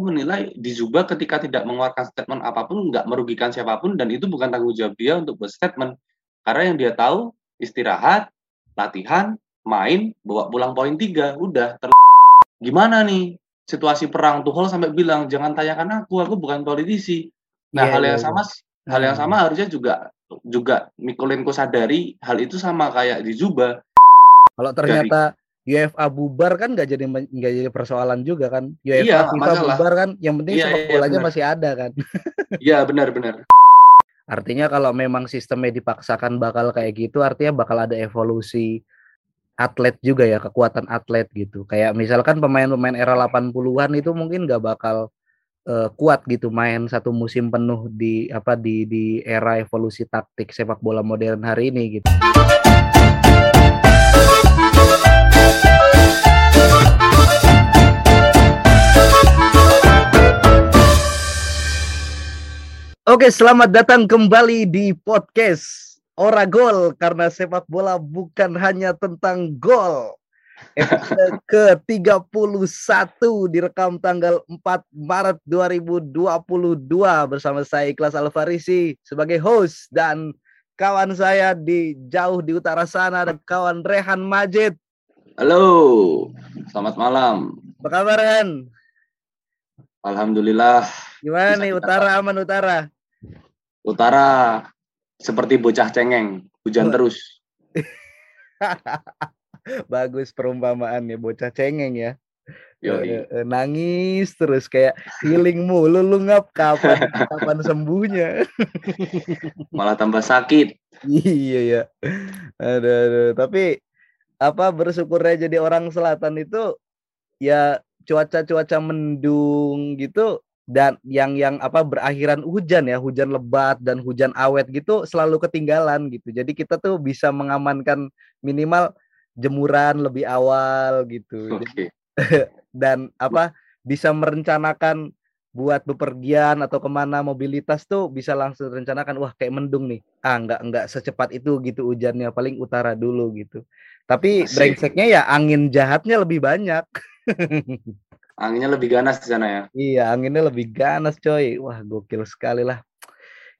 aku menilai di Zuba ketika tidak mengeluarkan statement apa pun nggak merugikan siapa pun dan itu bukan tanggung jawab dia untuk berstatement karena yang dia tahu istirahat latihan main bawa pulang poin tiga udah ter gimana nih situasi perang? Tuchel sampai bilang jangan tanyakan aku aku bukan politisi. Nah yeah, hal yang yeah, sama yeah. hal yang sama harusnya juga juga Mikolenko sadari hal itu sama kayak di Zuba. Kalau ternyata UEFA bubar kan nggak jadi nggak jadi persoalan juga kan? UEFA iya, FIFA masalah. bubar kan? Yang penting iya, sepak iya, bolanya iya, masih ada kan? Iya benar-benar artinya kalau memang sistemnya dipaksakan bakal kayak gitu artinya bakal ada evolusi atlet juga ya kekuatan atlet gitu. Kayak misalkan pemain-pemain era 80-an itu mungkin nggak bakal uh, kuat gitu main satu musim penuh di apa di di era evolusi taktik sepak bola modern hari ini gitu Oke, selamat datang kembali di podcast Ora Gol karena sepak bola bukan hanya tentang gol. Episode ke-31 direkam tanggal 4 Maret 2022 bersama saya Ikhlas Alfarisi sebagai host dan kawan saya di jauh di utara sana ada kawan Rehan Majid. Halo, selamat malam. Apa kabar Rehan? Alhamdulillah. Gimana nih utara aman utara? Utara seperti bocah cengeng, hujan terus. Bagus perumpamaannya bocah cengeng ya. Yoi. Eh, nangis terus kayak healing mulu lu ngap kapan kapan sembuhnya. Malah tambah sakit. iya ya. Aduh, aduh. Tapi apa bersyukurnya jadi orang selatan itu ya cuaca-cuaca mendung gitu dan yang yang apa berakhiran hujan ya hujan lebat dan hujan awet gitu selalu ketinggalan gitu. Jadi kita tuh bisa mengamankan minimal jemuran lebih awal gitu. Okay. dan apa bisa merencanakan buat bepergian atau ke mana mobilitas tuh bisa langsung rencanakan wah kayak mendung nih. Ah nggak nggak secepat itu gitu hujannya paling utara dulu gitu. Tapi brengseknya ya angin jahatnya lebih banyak Anginnya lebih ganas di sana ya. Iya, anginnya lebih ganas coy. Wah, gokil sekali lah.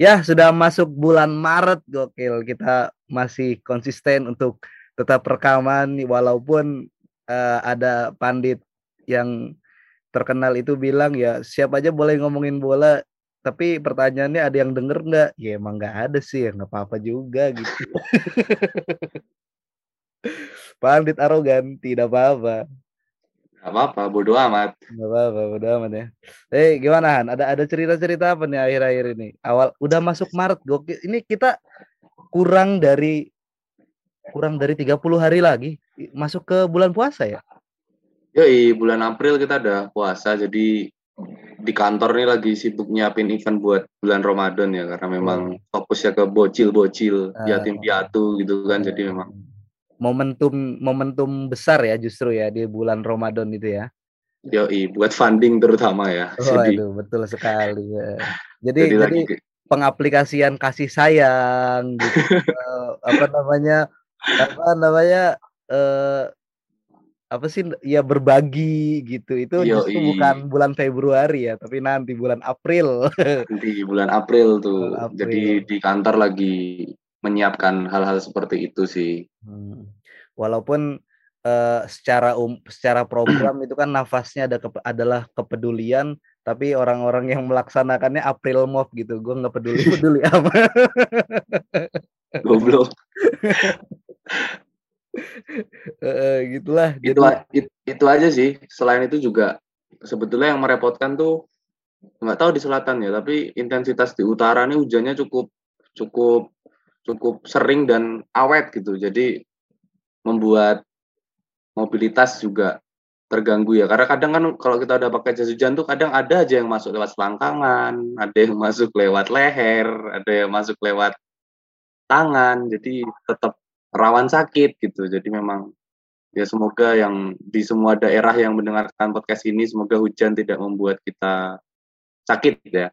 Ya, sudah masuk bulan Maret gokil. Kita masih konsisten untuk tetap rekaman walaupun uh, ada pandit yang terkenal itu bilang ya siapa aja boleh ngomongin bola tapi pertanyaannya ada yang denger nggak ya emang nggak ada sih ya nggak apa-apa juga gitu pandit arogan tidak apa-apa Gak apa-apa, bodo amat. Gak apa-apa, bodo amat ya. Eh, gimana Han? Ada ada cerita-cerita apa nih akhir-akhir ini? Awal udah masuk Maret, gokil. Ini kita kurang dari kurang dari 30 hari lagi masuk ke bulan puasa ya? Yoi, bulan April kita ada puasa, jadi di kantor nih lagi sibuk nyiapin event buat bulan Ramadan ya, karena memang oh. fokusnya ke bocil-bocil, uh, yatim piatu gitu kan, jadi memang momentum momentum besar ya justru ya di bulan Ramadan itu ya. Yoi, buat funding terutama ya. Oh, jadi, aduh, betul sekali ya. Jadi jadi, jadi pengaplikasian kasih sayang gitu. uh, apa namanya? Apa namanya? uh, apa sih ya berbagi gitu itu Yoi. justru bukan bulan Februari ya tapi nanti bulan April nanti bulan April tuh bulan April. jadi di kantor lagi menyiapkan hal-hal seperti itu sih. Hmm. Walaupun uh, secara um, secara program itu kan nafasnya ada ke, adalah kepedulian, tapi orang-orang yang melaksanakannya April Mov gitu. Gue nggak peduli peduli apa. Goblok. uh, gitulah. Itu, itu itu aja sih. Selain itu juga sebetulnya yang merepotkan tuh nggak tahu di selatan ya, tapi intensitas di utara nih hujannya cukup cukup cukup sering dan awet gitu. Jadi membuat mobilitas juga terganggu ya. Karena kadang kan kalau kita udah pakai jas hujan tuh kadang ada aja yang masuk lewat selangkangan, ada yang masuk lewat leher, ada yang masuk lewat tangan. Jadi tetap rawan sakit gitu. Jadi memang ya semoga yang di semua daerah yang mendengarkan podcast ini semoga hujan tidak membuat kita sakit ya.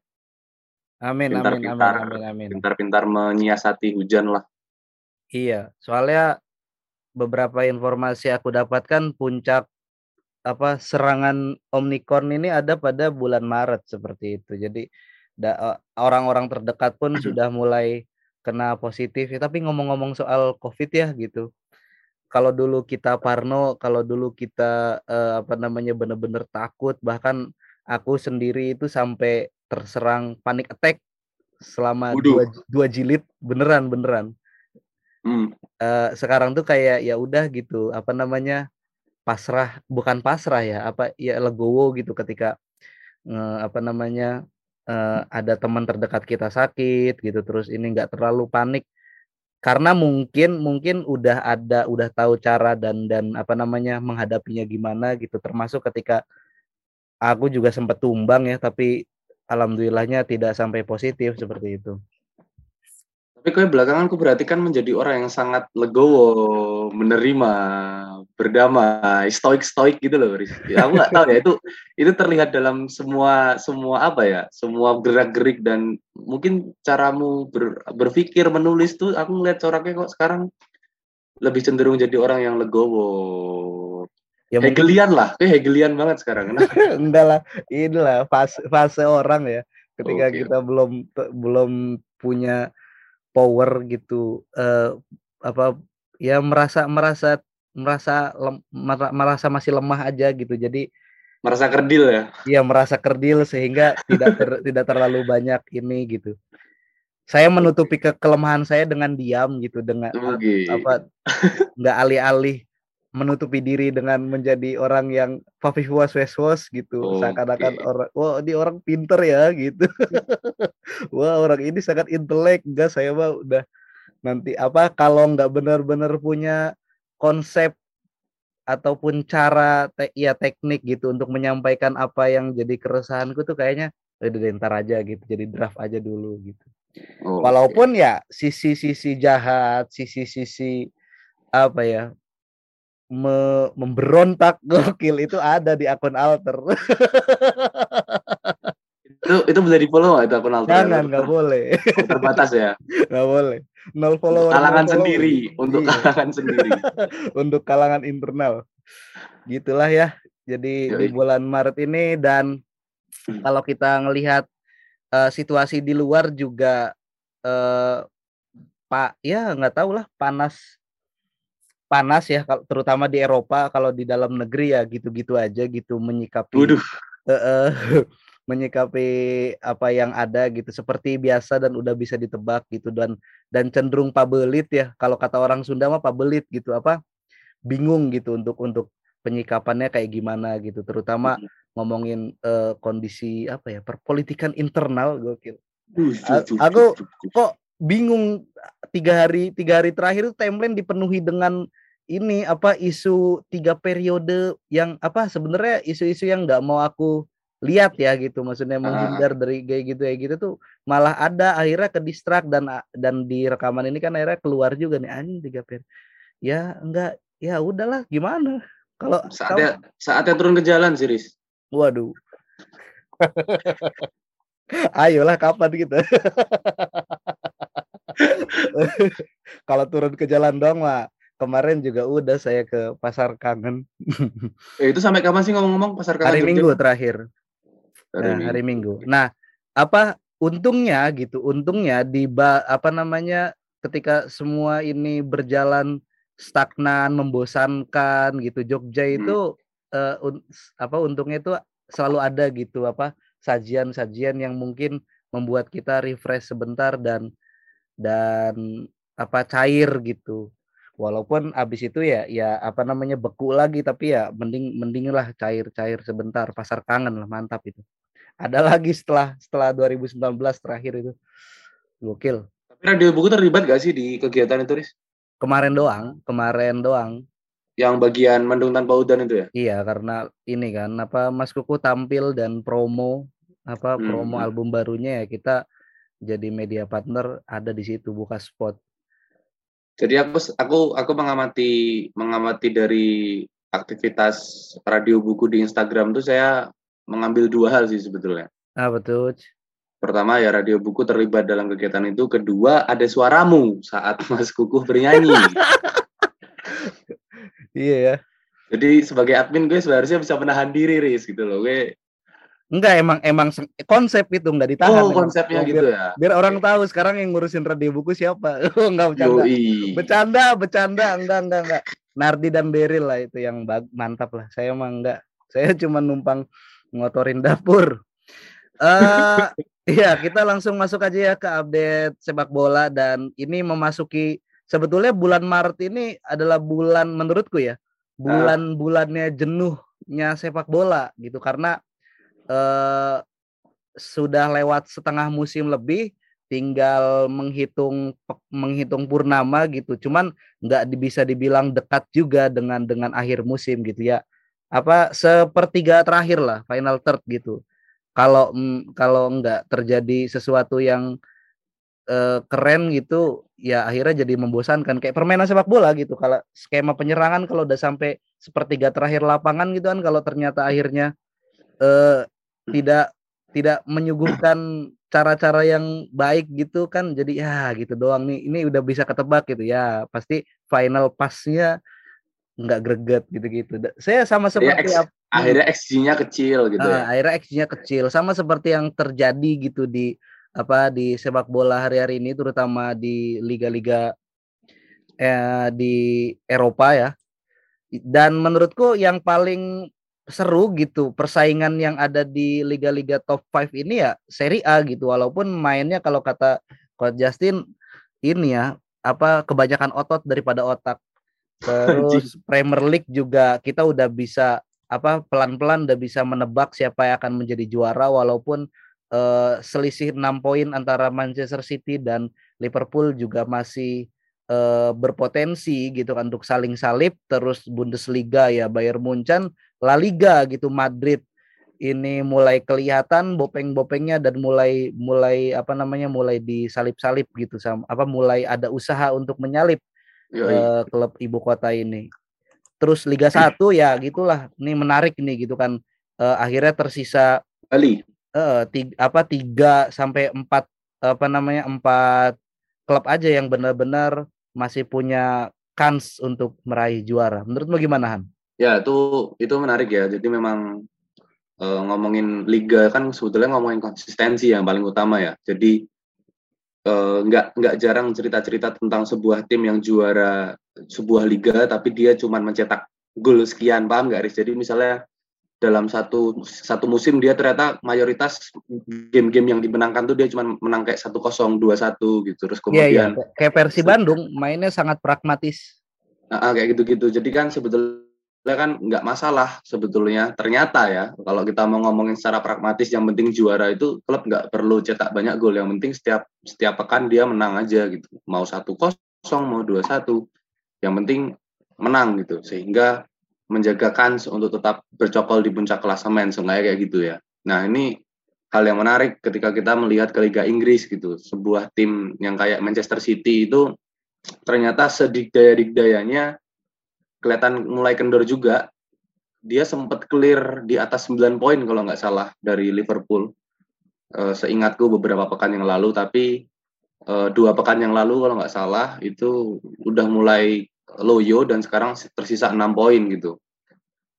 Amin, pintar, amin, pintar, amin, amin, Pintar-pintar menyiasati hujan lah. Iya, soalnya beberapa informasi aku dapatkan puncak apa serangan Omicron ini ada pada bulan Maret seperti itu. Jadi orang-orang terdekat pun sudah mulai kena positif. Ya, tapi ngomong-ngomong soal COVID ya gitu. Kalau dulu kita parno, kalau dulu kita uh, apa namanya benar-benar takut, bahkan aku sendiri itu sampai terserang panik attack selama dua, dua jilid beneran beneran. Hmm. Uh, sekarang tuh kayak ya udah gitu apa namanya pasrah bukan pasrah ya apa ya legowo gitu ketika uh, apa namanya uh, ada teman terdekat kita sakit gitu terus ini nggak terlalu panik karena mungkin mungkin udah ada udah tahu cara dan dan apa namanya menghadapinya gimana gitu termasuk ketika aku juga sempat tumbang ya tapi alhamdulillahnya tidak sampai positif seperti itu tapi kau belakangan aku berarti kan menjadi orang yang sangat legowo, menerima, berdamai, stoik-stoik gitu loh. Ya, aku nggak tahu ya itu itu terlihat dalam semua semua apa ya, semua gerak-gerik dan mungkin caramu ber, berpikir, menulis tuh aku ngeliat coraknya kok sekarang lebih cenderung jadi orang yang legowo. Ya, Hegelian mungkin... lah, kayak Hegelian banget sekarang. Enggak lah, inilah fase fase orang ya. Ketika okay. kita belum belum punya power gitu uh, apa ya merasa merasa merasa lem, merasa masih lemah aja gitu jadi merasa kerdil ya iya merasa kerdil sehingga tidak ter, tidak terlalu banyak ini gitu saya menutupi ke kelemahan saya dengan diam gitu dengan okay. apa nggak alih-alih menutupi diri dengan menjadi orang yang was was was gitu. Oh, seakan-akan okay. orang wah ini orang pinter ya gitu. Wah orang ini sangat intelek. Enggak saya mah udah nanti apa kalau nggak benar-benar punya konsep ataupun cara te ya teknik gitu untuk menyampaikan apa yang jadi keresahanku tuh kayaknya udah ntar aja gitu. Jadi draft aja dulu gitu. Oh, walaupun okay. ya sisi-sisi jahat sisi-sisi apa ya me memberontak gokil itu ada di akun alter. itu itu bisa di follow itu akun alter? Jangan nggak boleh. Terbatas ya. Nggak boleh. Nol follower. Kalangan sendiri untuk iya. kalangan sendiri. untuk kalangan internal. Gitulah ya. Jadi Yoi. di bulan Maret ini dan hmm. kalau kita ngelihat uh, situasi di luar juga uh, Pak ya nggak tahu lah panas panas ya terutama di Eropa kalau di dalam negeri ya gitu-gitu aja gitu menyikapi uh, uh, menyikapi apa yang ada gitu. Seperti biasa dan udah bisa ditebak gitu. Dan dan cenderung pabelit ya kalau kata orang Sunda mah pabelit gitu. Apa? Bingung gitu untuk untuk penyikapannya kayak gimana gitu. Terutama ngomongin uh, kondisi apa ya perpolitikan internal gokil. Aku kok bingung tiga hari tiga hari terakhir itu timeline dipenuhi dengan ini apa isu tiga periode yang apa sebenarnya isu-isu yang nggak mau aku lihat ya gitu. Maksudnya menghindar dari kayak gitu ya gitu tuh malah ada akhirnya ke distrak dan dan di rekaman ini kan akhirnya keluar juga nih anjing tiga periode ya enggak ya udahlah gimana? Kalau saatnya kalau, saatnya turun ke jalan sih Riz. waduh. Ayolah kapan gitu? Kalau turun ke jalan dong, Mak. Kemarin juga udah saya ke pasar kangen. eh, itu sampai kapan sih ngomong-ngomong pasar kangen? Hari Jogja? Minggu terakhir. Hari, nah, minggu. hari Minggu. Nah, apa untungnya gitu? Untungnya di apa namanya ketika semua ini berjalan stagnan, membosankan gitu. Jogja hmm. itu uh, un, apa untungnya itu selalu ada gitu apa sajian-sajian yang mungkin membuat kita refresh sebentar dan dan apa cair gitu walaupun abis itu ya ya apa namanya beku lagi tapi ya mending mending lah cair cair sebentar pasar kangen lah mantap itu ada lagi setelah setelah 2019 terakhir itu gokil tapi radio buku terlibat gak sih di kegiatan itu Riz? kemarin doang kemarin doang yang bagian mendung tanpa udan itu ya iya karena ini kan apa Mas Kuku tampil dan promo apa promo hmm. album barunya ya kita jadi media partner ada di situ buka spot. Jadi aku aku aku mengamati mengamati dari aktivitas radio buku di Instagram tuh saya mengambil dua hal sih sebetulnya. Ah betul. Pertama ya radio buku terlibat dalam kegiatan itu. Kedua ada suaramu saat Mas Kukuh bernyanyi. iya ya. Jadi sebagai admin gue seharusnya bisa menahan diri, Riz, gitu loh. Gue Enggak emang emang konsep itu enggak ditahan. Oh, konsepnya biar, gitu ya. Biar orang tahu sekarang yang ngurusin radio buku siapa. Oh, enggak bercanda. Yoi. Bercanda, bercanda, enggak enggak enggak. Nardi dan Beril lah itu yang mantap lah. Saya emang enggak. Saya cuma numpang ngotorin dapur. Eh uh, Iya, kita langsung masuk aja ya ke update sepak bola dan ini memasuki sebetulnya bulan Maret ini adalah bulan menurutku ya, bulan-bulannya jenuhnya sepak bola gitu karena eh, sudah lewat setengah musim lebih tinggal menghitung menghitung purnama gitu. Cuman nggak bisa dibilang dekat juga dengan dengan akhir musim gitu ya. Apa sepertiga terakhir lah final third gitu kalau mm, kalau nggak terjadi sesuatu yang uh, keren gitu ya akhirnya jadi membosankan kayak permainan sepak bola gitu kalau skema penyerangan kalau udah sampai sepertiga terakhir lapangan gitu kan kalau ternyata akhirnya uh, tidak tidak menyuguhkan cara-cara yang baik gitu kan jadi ya gitu doang nih ini udah bisa ketebak gitu ya pasti final pasnya nggak greget gitu-gitu. Saya sama seperti ya, akhirnya XG-nya kecil gitu uh, ya. Akhirnya XG-nya kecil sama seperti yang terjadi gitu di apa di sepak bola hari-hari ini terutama di liga-liga eh, di Eropa ya. Dan menurutku yang paling seru gitu persaingan yang ada di liga-liga top 5 ini ya Serie A gitu. Walaupun mainnya kalau kata Coach Justin ini ya apa kebanyakan otot daripada otak. Terus Premier League juga kita udah bisa apa pelan-pelan udah bisa menebak siapa yang akan menjadi juara. Walaupun uh, selisih 6 poin antara Manchester City dan Liverpool juga masih uh, berpotensi gitu kan untuk saling salib terus Bundesliga ya Bayern Munchen, La Liga gitu Madrid ini mulai kelihatan bopeng-bopengnya dan mulai mulai apa namanya mulai disalip-salip gitu sama apa mulai ada usaha untuk menyalip uh, klub ibu kota ini. Terus Liga 1 ya gitulah. Ini menarik nih gitu kan. Uh, akhirnya tersisa Bali. Uh, tiga, apa tiga sampai empat apa namanya empat klub aja yang benar-benar masih punya kans untuk meraih juara. Menurutmu gimana Han? Ya itu itu menarik ya. Jadi memang uh, ngomongin liga kan sebetulnya ngomongin konsistensi yang paling utama ya. Jadi uh, nggak nggak jarang cerita-cerita tentang sebuah tim yang juara sebuah liga tapi dia cuma mencetak gol sekian paham nggak Riz? Jadi misalnya dalam satu satu musim dia ternyata mayoritas game-game yang dimenangkan tuh dia cuma menang kayak satu kosong dua satu gitu. Terus kemudian yeah, yeah. kayak versi Bandung mainnya sangat pragmatis. Nah, kayak gitu-gitu. Jadi kan sebetulnya kan nggak masalah sebetulnya. Ternyata ya kalau kita mau ngomongin secara pragmatis yang penting juara itu klub nggak perlu cetak banyak gol. Yang penting setiap setiap pekan dia menang aja gitu. Mau satu kosong mau dua satu. Yang penting menang gitu. Sehingga menjaga kans untuk tetap bercokol di puncak klasemen seenggaknya kayak gitu ya nah ini hal yang menarik ketika kita melihat ke Liga Inggris gitu sebuah tim yang kayak Manchester City itu ternyata sedikdaya-dikdayanya kelihatan mulai kendor juga. Dia sempat clear di atas 9 poin kalau nggak salah dari Liverpool. Uh, seingatku beberapa pekan yang lalu, tapi uh, dua pekan yang lalu kalau nggak salah itu udah mulai loyo dan sekarang tersisa 6 poin gitu.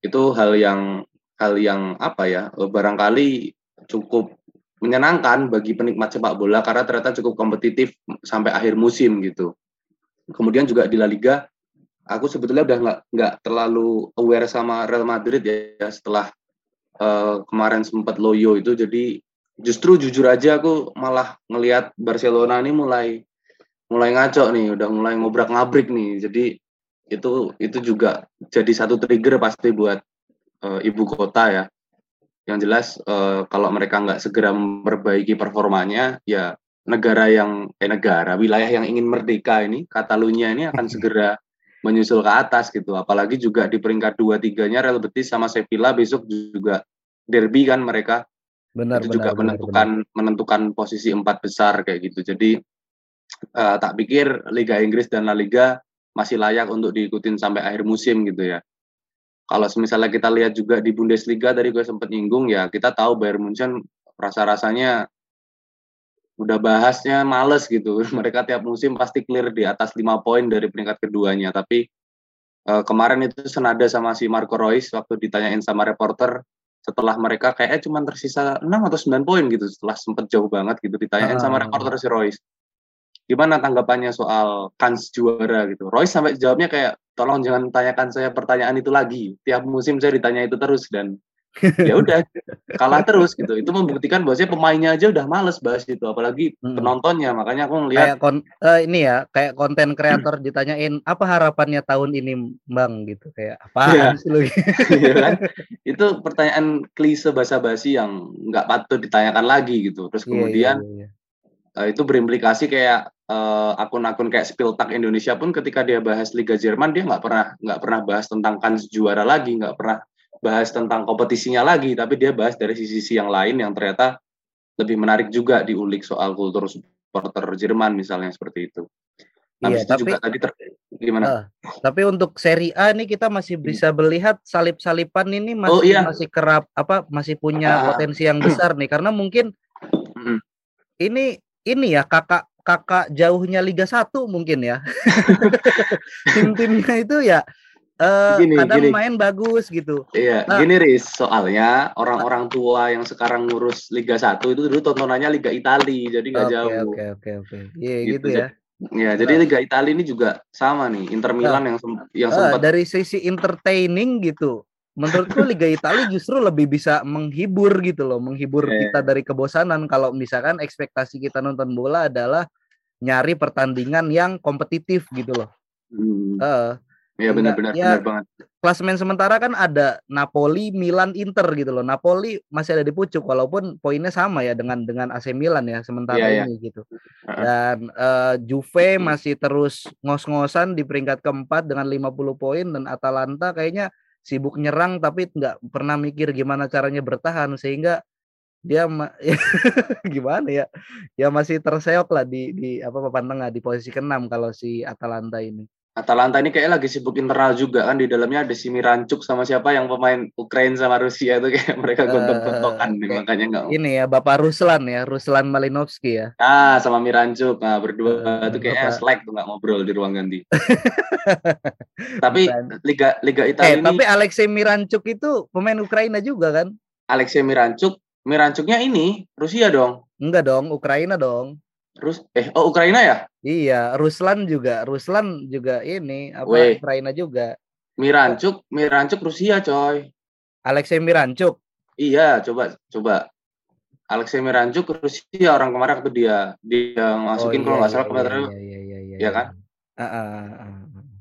Itu hal yang hal yang apa ya barangkali cukup menyenangkan bagi penikmat sepak bola karena ternyata cukup kompetitif sampai akhir musim gitu. Kemudian juga di La Liga aku sebetulnya udah nggak nggak terlalu aware sama Real Madrid ya setelah uh, kemarin sempat loyo itu jadi justru jujur aja aku malah ngelihat Barcelona ini mulai mulai ngaco nih udah mulai ngobrak ngabrik nih jadi itu itu juga jadi satu trigger pasti buat uh, ibu kota ya yang jelas uh, kalau mereka nggak segera memperbaiki performanya ya negara yang eh negara wilayah yang ingin merdeka ini Katalunya ini akan segera menyusul ke atas gitu. Apalagi juga di peringkat dua tiganya Real Betis sama Sevilla besok juga derby kan mereka. Benar, itu benar, juga benar, menentukan benar. menentukan posisi empat besar kayak gitu. Jadi uh, tak pikir Liga Inggris dan La Liga masih layak untuk diikutin sampai akhir musim gitu ya. Kalau misalnya kita lihat juga di Bundesliga tadi gue sempat nyinggung ya, kita tahu Bayern Munchen rasa-rasanya udah bahasnya males gitu. Mereka tiap musim pasti clear di atas lima poin dari peringkat keduanya, tapi uh, kemarin itu senada sama si Marco Reus waktu ditanyain sama reporter setelah mereka kayaknya cuma tersisa 6 atau 9 poin gitu setelah sempat jauh banget gitu ditanyain uh. sama reporter si Royce gimana tanggapannya soal kans juara gitu? Royce sampai jawabnya kayak tolong jangan tanyakan saya pertanyaan itu lagi. Tiap musim saya ditanya itu terus dan ya udah kalah terus gitu. Itu membuktikan bahwa pemainnya aja udah males bahas itu apalagi hmm. penontonnya. Makanya aku kayak kon uh, ini ya kayak konten kreator ditanyain apa harapannya tahun ini bang? gitu. Kayak apa ya. ya kan? Itu pertanyaan klise basa-basi yang nggak patut ditanyakan lagi gitu. Terus iya, kemudian yeah, yeah, yeah. Uh, itu berimplikasi kayak uh, akun-akun kayak Spiltak Indonesia pun ketika dia bahas Liga Jerman dia nggak pernah nggak pernah bahas tentang kans juara lagi nggak pernah bahas tentang kompetisinya lagi, tapi dia bahas dari sisi-sisi yang lain yang ternyata lebih menarik juga diulik soal kultur supporter Jerman misalnya seperti itu. Nah, iya, tapi juga tadi ter, gimana? Uh, tapi untuk seri A ini kita masih bisa melihat salip-salipan ini masih oh, iya. masih kerap apa masih punya uh, potensi yang besar nih karena mungkin uh, ini ini ya kakak kakak jauhnya Liga 1 mungkin ya. Tim-timnya itu ya uh, gini, kadang gini. main bagus gitu. Iya, nah, gini Riz, soalnya orang-orang tua yang sekarang ngurus Liga 1 itu dulu tontonannya Liga Itali, jadi nggak okay, jauh. Oke, oke, oke. Iya, gitu, gitu ya. Ya, jadi nah. Liga Italia ini juga sama nih, Inter Milan nah, yang yang uh, sempat dari sisi entertaining gitu. Menurutku Liga Italia justru lebih bisa menghibur gitu loh, menghibur yeah. kita dari kebosanan kalau misalkan ekspektasi kita nonton bola adalah nyari pertandingan yang kompetitif gitu loh. Hmm. Uh, Iya benar-benar ya, benar banget. Klasemen sementara kan ada Napoli, Milan, Inter gitu loh. Napoli masih ada di pucuk walaupun poinnya sama ya dengan dengan AC Milan ya sementara ya, ini ya. gitu. Dan uh, Juve masih terus ngos-ngosan di peringkat keempat dengan 50 poin dan Atalanta kayaknya sibuk nyerang tapi nggak pernah mikir gimana caranya bertahan sehingga dia gimana ya ya masih terseok lah di di apa papan tengah di posisi keenam kalau si Atalanta ini. Atalanta ini kayak lagi sibuk internal juga kan di dalamnya ada si Mirancuk sama siapa yang pemain Ukraina sama Rusia itu kayak mereka gontok-gontokan uh, makanya enggak ini ya Bapak Ruslan ya Ruslan Malinovski ya. Ah sama Mirancuk nah berdua uh, itu kayaknya Bapak... slack tuh nggak ngobrol di ruang ganti. Tapi Liga Liga Italia eh, ini tapi Alexei Mirancuk itu pemain Ukraina juga kan? Alexei Mirancuk Mirancuknya ini Rusia dong enggak dong Ukraina dong Rus eh oh Ukraina ya? Iya, Ruslan juga. Ruslan juga ini apa Weh. Ukraina juga. Mirancuk, Mirancuk Rusia, coy. Alexei Mirancuk. Iya, coba coba. Alexei Mirancuk Rusia orang kemarin waktu dia dia masukin oh, kalau nggak iya, salah iya, kemarin. Iya, iya, iya, iya, ya kan? Uh, uh, uh,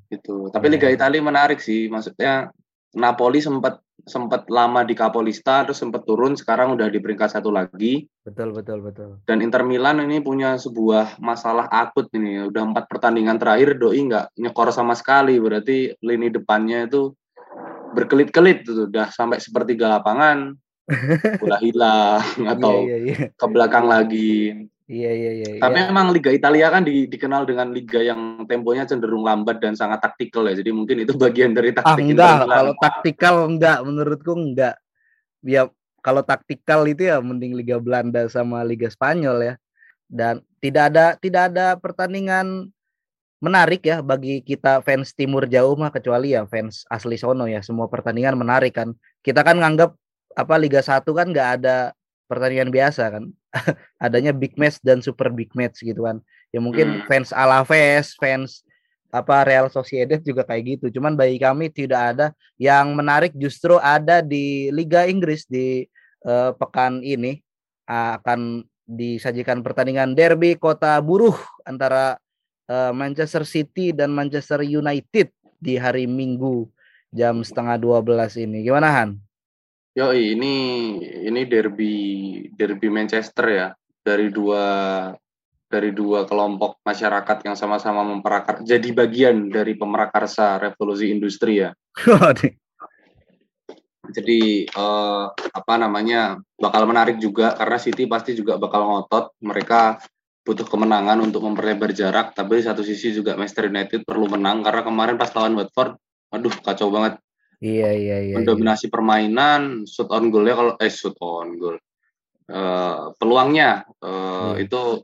Gitu. Tapi iya. Liga Italia menarik sih, maksudnya Napoli sempat sempat lama di Kapolista terus sempat turun sekarang udah di peringkat satu lagi. Betul betul betul. Dan Inter Milan ini punya sebuah masalah akut ini. Udah empat pertandingan terakhir doi nggak nyekor sama sekali. Berarti lini depannya itu berkelit-kelit tuh udah sampai sepertiga lapangan udah hilang atau yeah, yeah, yeah. ke belakang lagi Iya iya iya. Tapi iya. memang Liga Italia kan di, dikenal dengan liga yang temponya cenderung lambat dan sangat taktikal ya. Jadi mungkin itu bagian dari taktik. Ah, enggak, kalau taktikal enggak menurutku enggak. Ya kalau taktikal itu ya mending Liga Belanda sama Liga Spanyol ya. Dan tidak ada tidak ada pertandingan menarik ya bagi kita fans timur jauh mah kecuali ya fans asli sono ya. Semua pertandingan menarik kan. Kita kan nganggap apa Liga 1 kan nggak ada pertandingan biasa kan. Adanya big match dan super big match gitu kan. Ya mungkin hmm. fans Alaves fans apa Real Sociedad juga kayak gitu. Cuman bagi kami tidak ada yang menarik justru ada di Liga Inggris di uh, pekan ini. Akan disajikan pertandingan derby kota buruh antara uh, Manchester City dan Manchester United di hari Minggu jam setengah 12 ini. Gimana Han? Yo ini ini derby derby Manchester ya. Dari dua dari dua kelompok masyarakat yang sama-sama memperakar jadi bagian dari pemerakarsa revolusi industri ya. jadi eh, apa namanya bakal menarik juga karena City pasti juga bakal ngotot. Mereka butuh kemenangan untuk memperlebar jarak tapi di satu sisi juga Manchester United perlu menang karena kemarin pas lawan Watford aduh kacau banget Iya iya iya. Mendominasi iya. permainan, shoot on goal ya kalau eh shoot on goal. Uh, peluangnya uh, iya. itu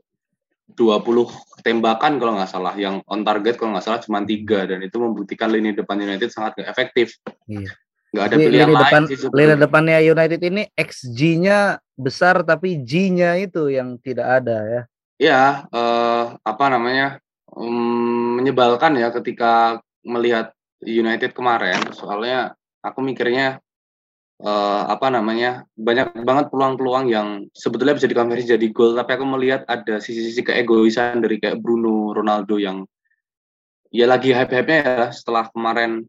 20 tembakan kalau nggak salah, yang on target kalau nggak salah cuma tiga dan itu membuktikan lini depan United sangat efektif. Iya. Nggak ada pilihan lini lain depan, sih lini depannya United ini XG-nya besar tapi G-nya itu yang tidak ada ya. Ya, eh, apa namanya mm, menyebalkan ya ketika melihat United kemarin. Soalnya aku mikirnya eh, apa namanya banyak banget peluang-peluang yang sebetulnya bisa dikonversi jadi gol. Tapi aku melihat ada sisi-sisi keegoisan dari kayak Bruno Ronaldo yang ya lagi hype-hype-nya ya setelah kemarin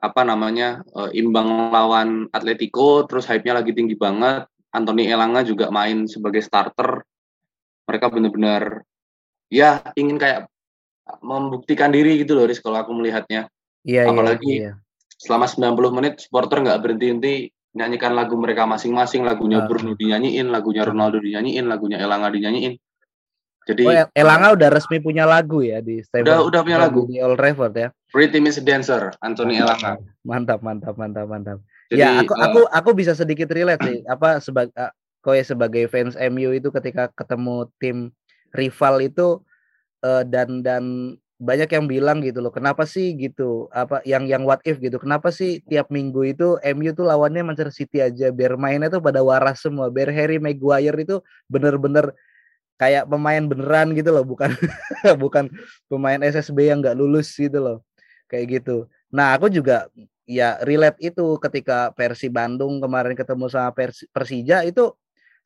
apa namanya eh, imbang lawan Atletico, terus hype-nya lagi tinggi banget. Anthony Elanga juga main sebagai starter mereka benar-benar ya ingin kayak membuktikan diri gitu loh Riz kalau aku melihatnya Iya, Apalagi- iya, iya. selama 90 menit supporter nggak berhenti-henti nyanyikan lagu mereka masing-masing lagunya Ah. Bruno dinyanyiin lagunya Ronaldo dinyanyiin lagunya Elanga dinyanyiin jadi Oh, El- Elanga udah resmi punya lagu ya di Stamford Udah- udah punya lagu. di Old Trafford ya. Pretty Miss Dancer Anthony Elanga Mantap, mantap, mantap, mantap. jadi ya, aku eh, aku aku bisa sedikit relate sih. Apa sebagai kowe sebagai fans MU itu ketika ketemu tim rival itu eh, dan dan banyak yang bilang gitu loh, kenapa sih gitu? Apa yang yang what if gitu? Kenapa sih tiap minggu itu MU tuh lawannya Manchester City aja biar mainnya tuh pada waras semua. Biar Harry Maguire itu bener-bener kayak pemain beneran gitu loh, bukan bukan pemain SSB yang nggak lulus gitu loh. Kayak gitu. Nah, aku juga ya relate itu ketika Persi Bandung kemarin ketemu sama Persi, Persija itu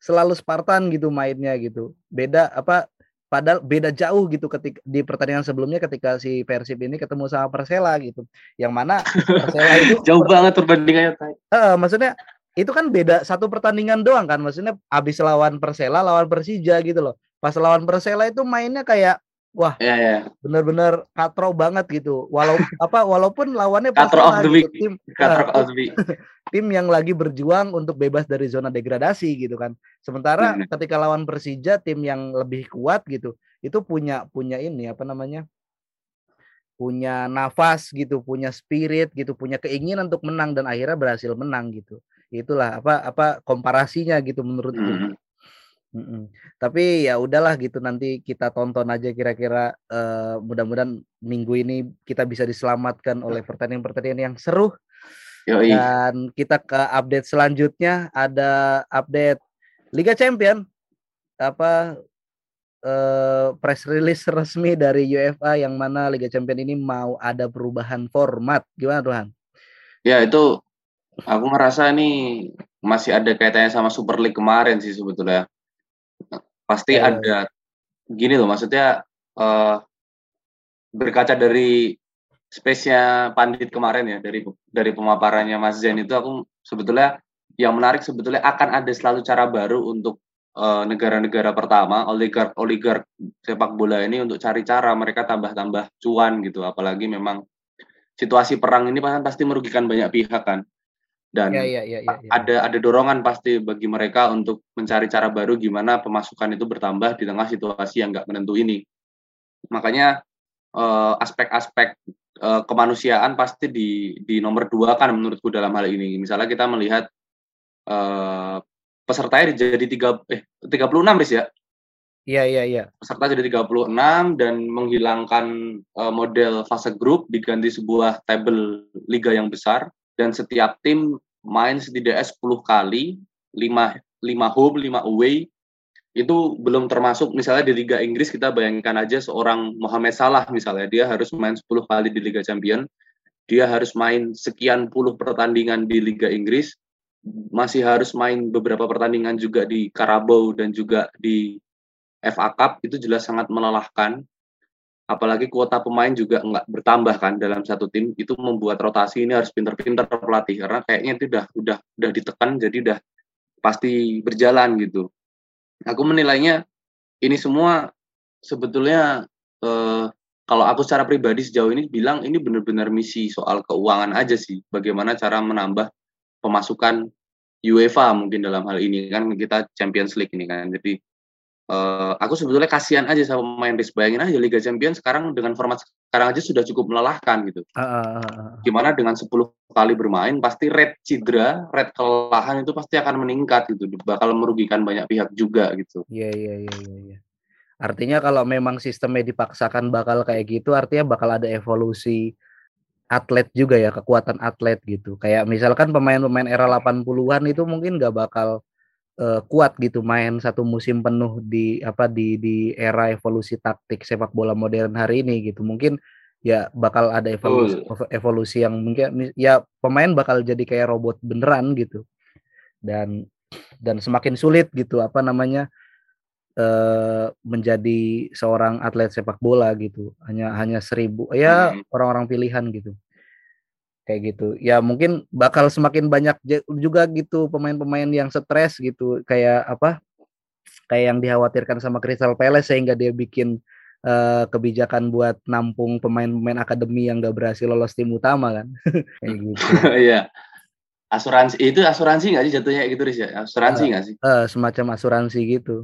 selalu Spartan gitu mainnya gitu. Beda apa padahal beda jauh gitu ketika di pertandingan sebelumnya ketika si Persib ini ketemu sama Persela gitu. Yang mana Persela itu jauh banget perbandingannya. Eh, maksudnya itu kan beda satu pertandingan doang kan maksudnya abis lawan Persela lawan Persija gitu loh pas lawan Persela itu mainnya kayak ya ya bener-bener katro banget gitu walau apa walaupun lawannya Katro of Persela the gitu, week. tim Katrok eh, Osby tim yang lagi berjuang untuk bebas dari zona degradasi gitu kan. Sementara Hmm. ketika lawan Persija tim yang lebih kuat gitu, itu punya punya ini apa namanya? punya nafas gitu, punya spirit gitu, punya keinginan untuk menang dan akhirnya berhasil menang gitu. Itulah apa apa komparasinya gitu menurutku. Mm-mm. Mm-mm. Tapi ya udahlah gitu nanti kita tonton aja kira-kira eh, mudah-mudahan minggu ini kita bisa diselamatkan oleh pertandingan-pertandingan yang seru Yoi. dan kita ke update selanjutnya ada update Liga Champion apa eh, press release resmi dari UEFA yang mana Liga Champion ini mau ada perubahan format. Gimana Tuhan? Ya itu aku ngerasa ini masih ada kaitannya sama Super League kemarin sih sebetulnya. Pasti ya, ada. Gini loh maksudnya eh, berkaca dari space-nya Pandit kemarin ya dari dari pemaparannya Mas Zen itu aku sebetulnya yang menarik sebetulnya akan ada selalu cara baru untuk eh, negara-negara pertama oligark oligark sepak bola ini untuk cari cara mereka tambah-tambah cuan gitu. Apalagi memang situasi perang ini pasti merugikan banyak pihak kan dan Ya ya ya ya. ya. ada ada dorongan pasti bagi mereka untuk mencari cara baru gimana pemasukan itu bertambah di tengah situasi yang nggak menentu ini. Makanya eh, aspek-aspek eh, kemanusiaan pasti di di nomor dua kan menurutku dalam hal ini. Misalnya kita melihat eh, pesertanya jadi tiga eh 36 Riz ya. Iya iya iya. Peserta jadi 36 dan menghilangkan eh, model fase grup diganti sebuah table liga yang besar dan setiap tim main setidaknya 10 kali, 5 5 home, 5 away. Itu belum termasuk misalnya di Liga Inggris kita bayangkan aja seorang Mohamed Salah misalnya dia harus main 10 kali di Liga Champion, dia harus main sekian puluh pertandingan di Liga Inggris, masih harus main beberapa pertandingan juga di Carabao dan juga di FA Cup itu jelas sangat melelahkan. Apalagi kuota pemain juga nggak bertambah kan dalam satu tim. Itu membuat rotasi ini harus pinter-pinter pelatih karena kayaknya itu udah udah udah ditekan jadi udah pasti berjalan gitu. Aku menilainya ini semua sebetulnya eh, kalau aku secara pribadi sejauh ini bilang ini benar-benar misi soal keuangan aja sih. Bagaimana cara menambah pemasukan UEFA mungkin dalam hal ini kan kita Champions League ini kan. Jadi eh, aku sebetulnya kasihan aja sama pemain Riz. Bayangin aja Liga Champions sekarang dengan format sekarang aja sudah cukup melelahkan gitu. Ah. Gimana dengan 10 kali bermain pasti rate cedera, rate kelelahan itu pasti akan meningkat gitu. Bakal merugikan banyak pihak juga gitu. Iya iya iya iya. iya. Artinya kalau memang sistemnya dipaksakan bakal kayak gitu, artinya bakal ada evolusi atlet juga ya, kekuatan atlet gitu. Kayak misalkan pemain-pemain era 80-an itu mungkin nggak bakal uh, kuat gitu main satu musim penuh di apa di di era evolusi taktik sepak bola modern hari ini gitu. Mungkin ya bakal ada evolusi oh. evolusi yang mungkin ya pemain bakal jadi kayak robot beneran gitu. Dan dan semakin sulit gitu apa namanya uh, menjadi seorang atlet sepak bola gitu hanya hanya seribu ya hmm. orang-orang pilihan gitu kayak gitu. Ya mungkin bakal semakin banyak juga gitu pemain-pemain yang stres gitu kayak apa kayak yang dikhawatirkan sama Crystal Palace sehingga dia bikin uh, kebijakan buat nampung pemain-pemain akademi yang gak berhasil lolos tim utama kan? Kayak gitu. Iya. Asuransi itu asuransi nggak sih jatuhnya gitu Riz ya? Asuransi nggak uh, sih? uh, semacam asuransi gitu.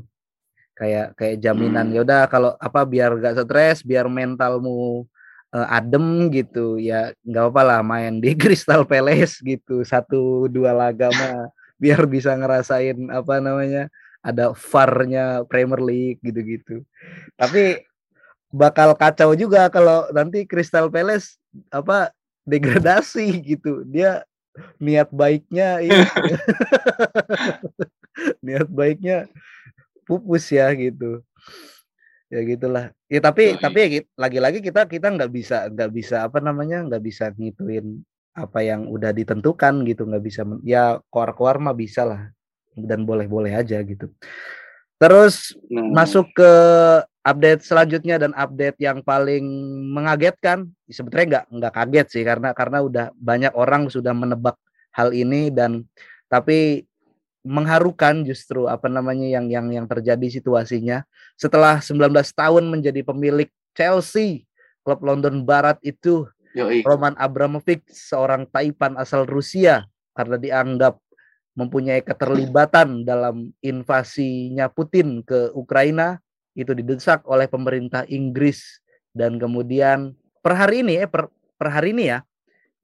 Kayak kayak jaminan hmm. ya udah kalau apa biar gak stres biar mentalmu uh, adem gitu ya nggak apa lah main di Crystal Palace gitu satu dua laga mah biar bisa ngerasain apa namanya ada farnya Premier League gitu-gitu. Tapi bakal kacau juga kalau nanti Crystal Palace apa degradasi gitu. Dia niat baiknya ya. niat baiknya pupus ya gitu ya gitulah. Ya tapi tapi ya lagi-lagi kita kita nggak bisa nggak bisa apa namanya nggak bisa ngituin apa yang udah ditentukan gitu nggak bisa ya keluar-keluar mah bisa lah dan boleh-boleh aja gitu. Terus hmm. masuk ke update selanjutnya dan update yang paling mengagetkan sebetulnya nggak nggak kaget sih karena karena udah banyak orang sudah menebak hal ini dan tapi mengharukan justru apa namanya yang yang yang terjadi situasinya. Setelah 19 tahun menjadi pemilik Chelsea klub London Barat itu Yoi. Roman Abramovich seorang Taipan asal Rusia karena dianggap mempunyai keterlibatan dalam invasinya Putin ke Ukraina itu didesak oleh pemerintah Inggris. Dan kemudian per hari ini eh per, per hari ini ya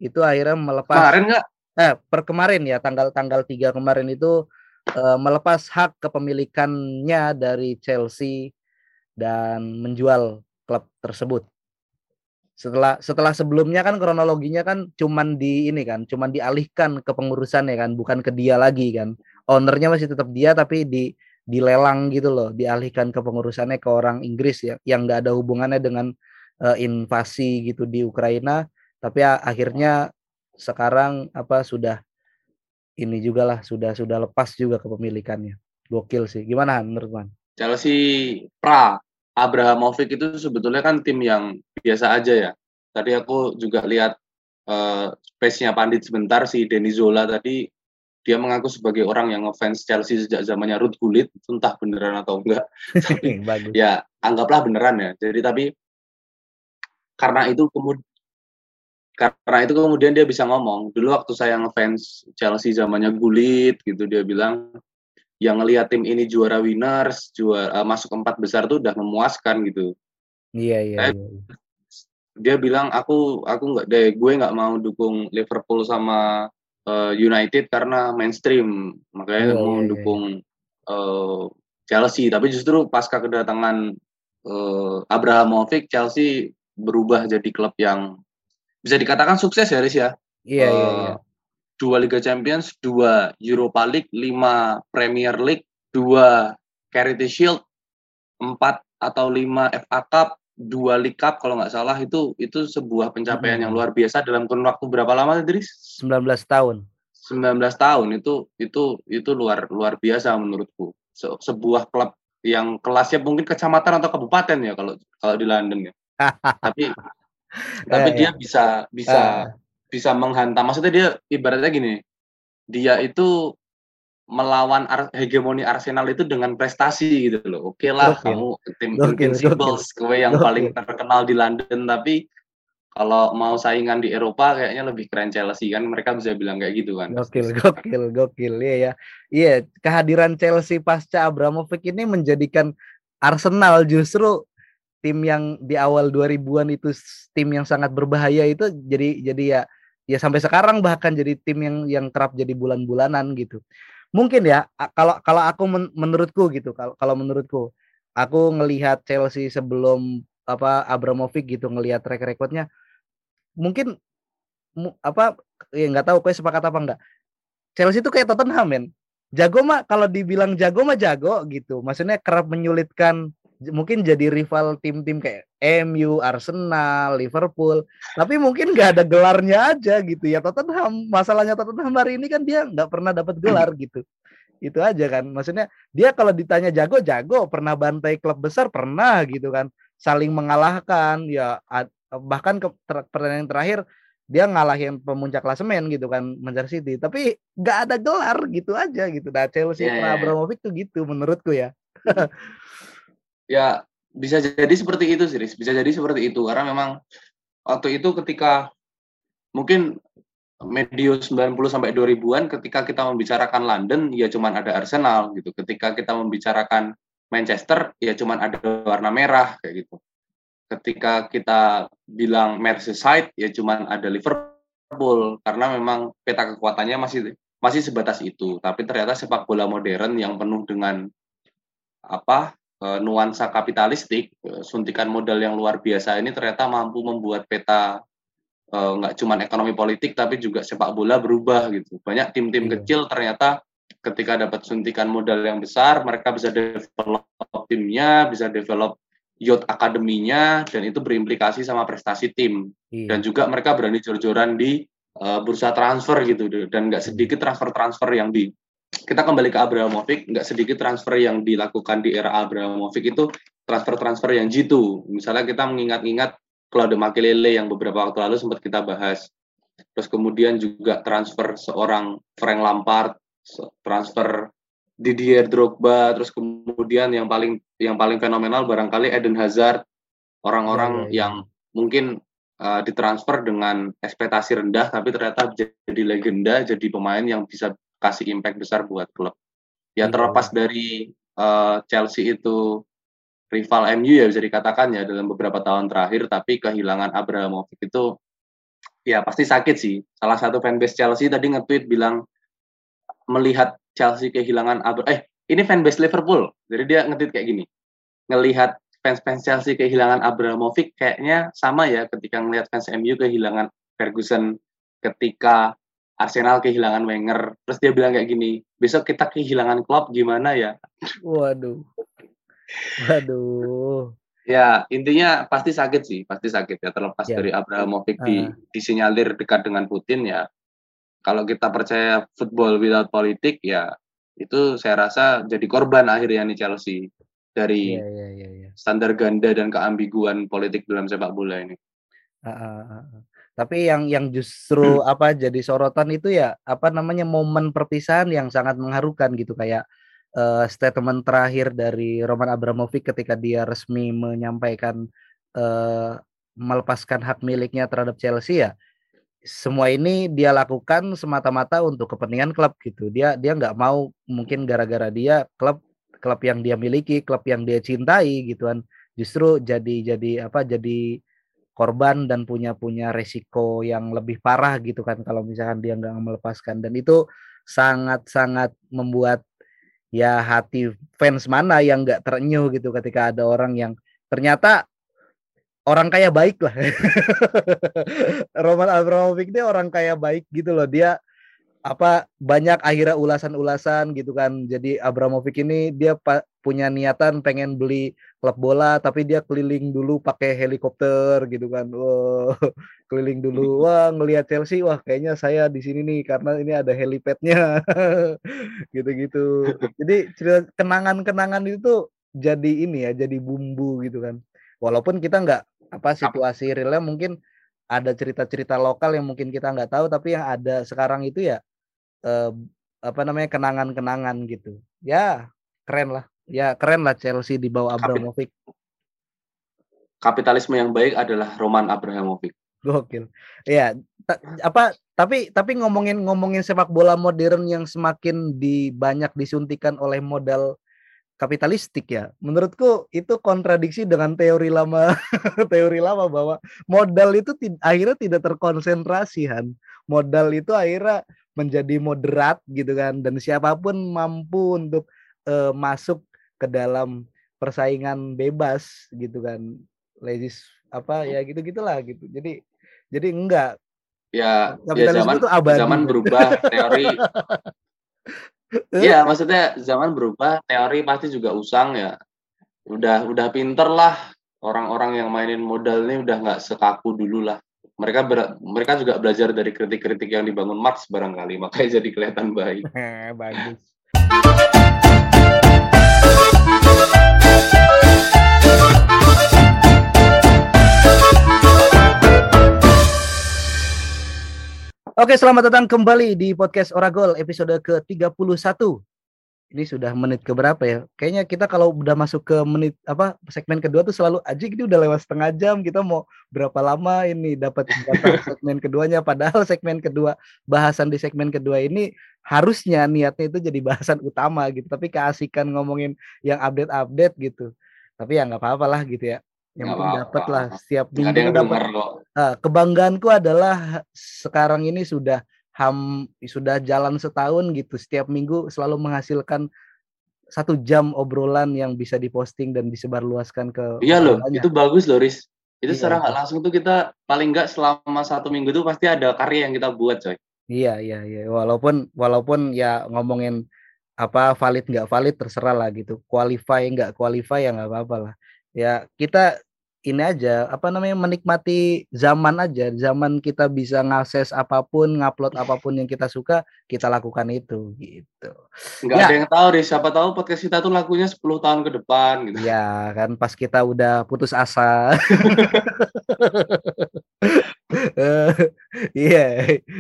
itu akhirnya melepas kemarin nggak eh per kemarin ya tanggal tanggal 3 kemarin itu uh, melepas hak kepemilikannya dari Chelsea dan menjual klub tersebut. Setelah setelah sebelumnya kan kronologinya kan cuman di ini kan, cuman dialihkan ke pengurusan ya kan, bukan ke dia lagi kan. Ownernya masih tetap dia tapi di dilelang gitu loh, dialihkan ke pengurusannya ke orang Inggris ya yang nggak ada hubungannya dengan uh, invasi gitu di Ukraina, tapi akhirnya sekarang apa sudah ini juga lah sudah sudah lepas juga kepemilikannya. Gokil sih. Gimana menurut Man? Chelsea pra Abrahamovic itu sebetulnya kan tim yang biasa aja ya. Tadi aku juga lihat uh, space-nya Pandit sebentar si Denny Zola tadi dia mengaku sebagai orang yang ngefans Chelsea sejak zamannya Ruth Gullit, entah beneran atau enggak. tapi ya anggaplah beneran ya. Jadi tapi karena itu kemudian karena itu kemudian dia bisa ngomong dulu waktu saya ngefans Chelsea zamannya Gulit gitu dia bilang yang ngelihat tim ini juara winners juara uh, masuk empat besar tuh udah memuaskan gitu. Iya iya, iya, iya. dia bilang aku aku nggak deh gue nggak mau dukung Liverpool sama uh, United karena mainstream. Makanya iya, mau iya, dukung uh, Chelsea. Tapi justru pasca kedatangan uh, Abrahamovic Chelsea berubah jadi klub yang bisa dikatakan sukses ya Riz ya. Iya, uh, iya, iya. Dua Liga Champions, dua Europa League, lima Premier League, dua Charity Shield, empat atau lima FA Cup, dua League Cup kalau nggak salah itu itu sebuah pencapaian hmm. yang luar biasa dalam kurun waktu berapa lama Riz? 19 tahun. 19 tahun itu itu itu luar luar biasa menurutku. Se sebuah klub yang kelasnya mungkin kecamatan atau kabupaten ya kalau kalau di London ya. Tapi tapi eh, dia ya. bisa bisa uh. bisa menghantam maksudnya dia ibaratnya gini dia itu melawan ar hegemoni Arsenal itu dengan prestasi gitu loh. Oke okay lah okay. kamu tim okay, Invincibles, kowe yang okay. paling terkenal di London tapi kalau mau saingan di Eropa kayaknya lebih keren Chelsea kan mereka bisa bilang kayak gitu kan. Gokil, gokil, gokil ya ya. Iya, kehadiran Chelsea pasca Abramovich ini menjadikan Arsenal justru tim yang di awal 2000-an itu tim yang sangat berbahaya itu jadi jadi ya ya sampai sekarang bahkan jadi tim yang yang kerap jadi bulan-bulanan gitu. Mungkin ya kalau kalau aku men, menurutku gitu kalau kalau menurutku aku ngelihat Chelsea sebelum apa Abramovich gitu ngelihat track recordnya mungkin mu, apa ya nggak tahu kue sepakat apa enggak Chelsea itu kayak Tottenham men. Jago mah kalau dibilang jago mah jago gitu. Maksudnya kerap menyulitkan mungkin jadi rival tim-tim kayak MU, Arsenal, Liverpool. Tapi mungkin nggak ada gelarnya aja gitu ya. Tottenham masalahnya Tottenham hari ini kan dia nggak pernah dapat gelar gitu. Itu aja kan. Maksudnya dia kalau ditanya jago jago, pernah bantai klub besar pernah gitu kan. Saling mengalahkan ya bahkan ke pertandingan terakhir dia ngalahin pemuncak klasemen gitu kan Manchester City tapi nggak ada gelar gitu aja gitu nah Chelsea yeah, yeah. Abramovich tuh gitu menurutku ya ya bisa jadi seperti itu sih bisa jadi seperti itu. Karena memang waktu itu ketika mungkin medio 90 sampai 2000-an ketika kita membicarakan London ya cuman ada Arsenal gitu. Ketika kita membicarakan Manchester ya cuman ada warna merah kayak gitu. Ketika kita bilang Merseyside ya cuman ada Liverpool. Karena memang peta kekuatannya masih masih sebatas itu. Tapi ternyata sepak bola modern yang penuh dengan apa nuansa kapitalistik e, suntikan modal yang luar biasa ini ternyata mampu membuat peta e, nggak cuman ekonomi politik tapi juga sepak bola berubah gitu banyak tim-tim iya. kecil ternyata ketika dapat suntikan modal yang besar mereka bisa develop timnya bisa develop youth akademinya dan itu berimplikasi sama prestasi tim iya. dan juga mereka berani jor-joran di uh, bursa transfer gitu dan nggak sedikit transfer-transfer yang di kita kembali ke Abramovich nggak sedikit transfer yang dilakukan di era Abramovich itu transfer-transfer yang jitu misalnya kita mengingat-ingat Claude Makelele yang beberapa waktu lalu sempat kita bahas. Terus kemudian juga transfer seorang Frank Lampard transfer Didier Drogba terus kemudian yang paling yang paling fenomenal barangkali Eden Hazard. Orang-orang oh, iya. yang mungkin uh, ditransfer dengan ekspektasi rendah tapi ternyata jadi legenda jadi pemain yang bisa kasih impact besar buat klub. Ya iya. terlepas dari uh, Chelsea itu rival MU ya bisa dikatakan ya dalam beberapa tahun terakhir tapi kehilangan Abramovich itu ya pasti sakit sih. Salah satu fanbase Chelsea tadi nge-tweet bilang melihat Chelsea kehilangan Abra eh ini fanbase Liverpool. Jadi dia ngetit kayak gini ngelihat fans-fans Chelsea kehilangan Abramovich kayaknya sama ya ketika ngelihat fans MU kehilangan Ferguson ketika Arsenal kehilangan Wenger terus dia bilang kayak gini besok kita kehilangan Klopp gimana ya waduh waduh ya intinya pasti sakit sih pasti sakit ya terlepas ya. dari Abramovich uh. di disinyalir dekat dengan Putin ya kalau kita percaya football without politik ya itu saya rasa jadi korban akhirnya nih Chelsea dari yeah, yeah, yeah, yeah. standar ganda dan keambiguan politik dalam sepak bola ini. Uh, uh, uh. Tapi yang yang justru hmm. apa jadi sorotan itu ya apa namanya momen perpisahan yang sangat mengharukan gitu kayak uh, statement terakhir dari Roman Abramovich ketika dia resmi menyampaikan uh, melepaskan hak miliknya terhadap Chelsea ya semua ini dia lakukan semata-mata untuk kepentingan klub gitu. Dia dia nggak mau mungkin gara-gara dia klub klub yang dia miliki, klub yang dia cintai gitu kan. Justru jadi jadi apa jadi korban dan punya punya resiko yang lebih parah gitu kan kalau misalkan dia nggak melepaskan dan itu sangat-sangat membuat ya hati fans mana yang nggak terenyuh gitu ketika ada orang yang ternyata orang kaya baik lah. Roman Abramovich dia orang kaya baik gitu loh. Dia apa banyak akhirnya ulasan-ulasan gitu kan. Jadi Abramovich ini dia punya niatan pengen beli klub bola tapi dia keliling dulu pakai helikopter gitu kan. Wow, keliling dulu. Wah, ngelihat Chelsea wah kayaknya saya di sini nih karena ini ada helipadnya. gitu-gitu. Jadi cerita kenangan-kenangan itu jadi ini ya, jadi bumbu gitu kan. Walaupun kita nggak apa situasi realnya mungkin ada cerita-cerita lokal yang mungkin kita nggak tahu tapi yang ada sekarang itu ya eh, apa namanya kenangan-kenangan gitu ya keren lah ya keren lah Chelsea di bawah Abramovich kapitalisme yang baik adalah Roman Abramovich gokil ya apa tapi tapi ngomongin ngomongin sepak bola modern yang semakin di banyak disuntikan oleh modal kapitalistik ya. Menurutku itu kontradiksi dengan teori lama teori lama bahwa modal itu akhirnya tidak terkonsentrasi Han. Modal itu akhirnya menjadi moderat gitu kan dan siapa pun mampu untuk uh, masuk ke dalam persaingan bebas gitu kan legis apa ya gitu gitulah gitu jadi jadi enggak ya, ya zaman itu abadi. zaman berubah teori Iya, maksudnya zaman berubah, teori pasti juga usang ya. Udah udah pinter lah orang-orang yang mainin modal ini udah nggak sekaku dulu lah. Mereka ber, mereka juga belajar dari kritik-kritik yang dibangun Marx barangkali, makanya jadi kelihatan baik. Bagus. Oke, selamat datang kembali di podcast Oragol episode ke-31. Ini sudah menit ke berapa ya? Kayaknya kita kalau udah masuk ke menit apa segmen kedua tuh selalu aja ini udah lewat setengah jam. Kita mau berapa lama ini dapat segmen keduanya padahal segmen kedua bahasan di segmen kedua ini harusnya niatnya itu jadi bahasan utama gitu. Tapi keasikan ngomongin yang update-update gitu. Tapi ya nggak apa-apa lah gitu ya yang penting dapat lah setiap minggu dapat uh, kebanggaanku adalah sekarang ini sudah ham sudah jalan setahun gitu setiap minggu selalu menghasilkan satu jam obrolan yang bisa diposting dan disebarluaskan ke iya loh itu bagus loh Riz. Itu iya. secara nggak langsung tuh kita paling nggak selama satu minggu tuh pasti ada karya yang kita buat coy. Iya iya iya. Walaupun walaupun ya ngomongin apa valid nggak valid terserah lah gitu. Qualify nggak qualify ya nggak apa-apa lah. Ya kita ini aja apa namanya menikmati zaman aja. Zaman kita bisa ngakses apa pun ngupload apa pun yang kita suka kita lakukan itu gitu. Nggak ya. ada yang tahu deh siapa tahu podcast kita tuh lakunya 10 tahun ke depan gitu. Ya kan pas kita udah putus asa Iya,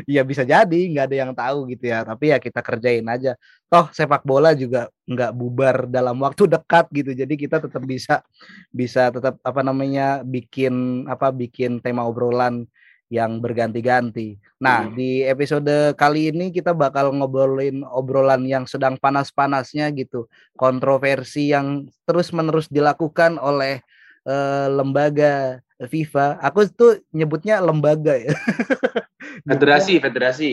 iya bisa jadi nggak ada yang tahu gitu ya. Tapi ya kita kerjain aja. Toh sepak bola juga nggak bubar dalam waktu dekat gitu. Jadi kita tetap bisa bisa tetap apa namanya bikin apa bikin tema obrolan yang berganti-ganti. Nah, hmm. di episode kali ini kita bakal ngobrolin obrolan yang sedang panas-panasnya gitu. Kontroversi yang terus-menerus dilakukan oleh uh, lembaga FIFA. Aku tuh nyebutnya lembaga ya. federasi, federasi.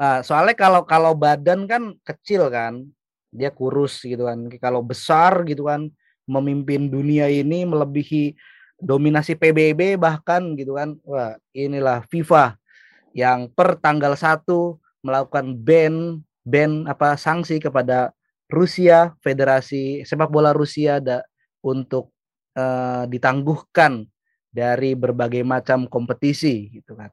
Nah, soalnya kalau kalau badan kan kecil kan, dia kurus gitu kan. Kalau besar gitu kan, memimpin dunia ini melebihi dominasi PBB bahkan gitu kan. Wah, inilah FIFA yang per tanggal 1 melakukan ban ban apa sanksi kepada Rusia, Federasi Sepak Bola Rusia da, untuk uh, ditangguhkan dari berbagai macam kompetisi gitu kan.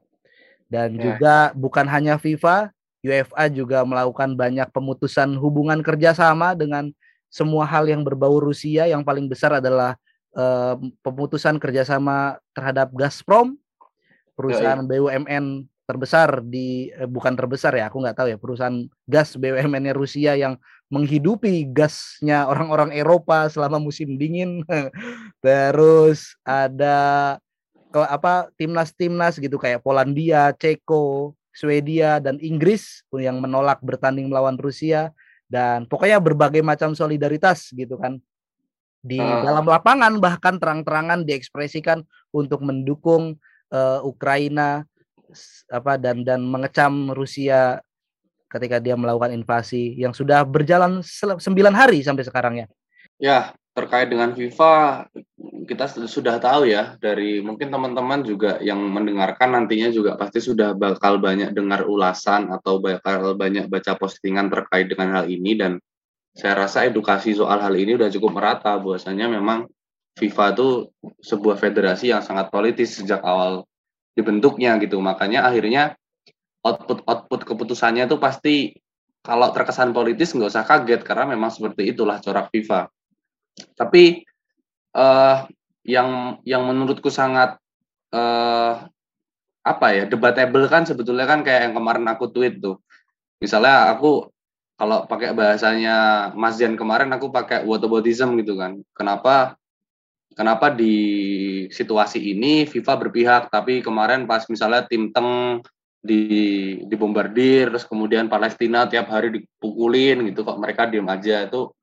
Dan ya. juga bukan hanya FIFA, UEFA juga melakukan banyak pemutusan hubungan kerjasama dengan semua hal yang berbau Rusia. Yang paling besar adalah uh, pemutusan kerjasama terhadap Gazprom, perusahaan ya, ya. BUMN terbesar di eh, bukan terbesar ya, aku nggak tahu ya perusahaan gas BUMN-nya Rusia yang menghidupi gasnya orang-orang Eropa selama musim dingin. Terus ada ke apa timnas-timnas gitu kayak Polandia, Ceko, Swedia dan Inggris yang menolak bertanding melawan Rusia dan pokoknya berbagai macam solidaritas gitu kan di uh. dalam lapangan bahkan terang-terangan diekspresikan untuk mendukung uh, Ukraina apa dan dan mengecam Rusia ketika dia melakukan invasi yang sudah berjalan sembilan hari sampai sekarang ya. Ya, terkait dengan FIFA kita sudah tahu ya dari mungkin teman-teman juga yang mendengarkan nantinya juga pasti sudah bakal banyak dengar ulasan atau bakal banyak baca postingan terkait dengan hal ini dan saya rasa edukasi soal hal ini udah cukup merata bahwasanya memang FIFA itu sebuah federasi yang sangat politis sejak awal dibentuknya gitu makanya akhirnya output output keputusannya itu pasti kalau terkesan politis nggak usah kaget karena memang seperti itulah corak FIFA. Tapi uh, yang yang menurutku sangat uh, apa ya debatable kan sebetulnya kan kayak yang kemarin aku tweet tuh. Misalnya aku kalau pakai bahasanya Mas Jan kemarin aku pakai whataboutism gitu kan. Kenapa kenapa di situasi ini FIFA berpihak tapi kemarin pas misalnya tim Teng di dibombardir terus kemudian Palestina tiap hari dipukulin gitu kok mereka diem aja. Itu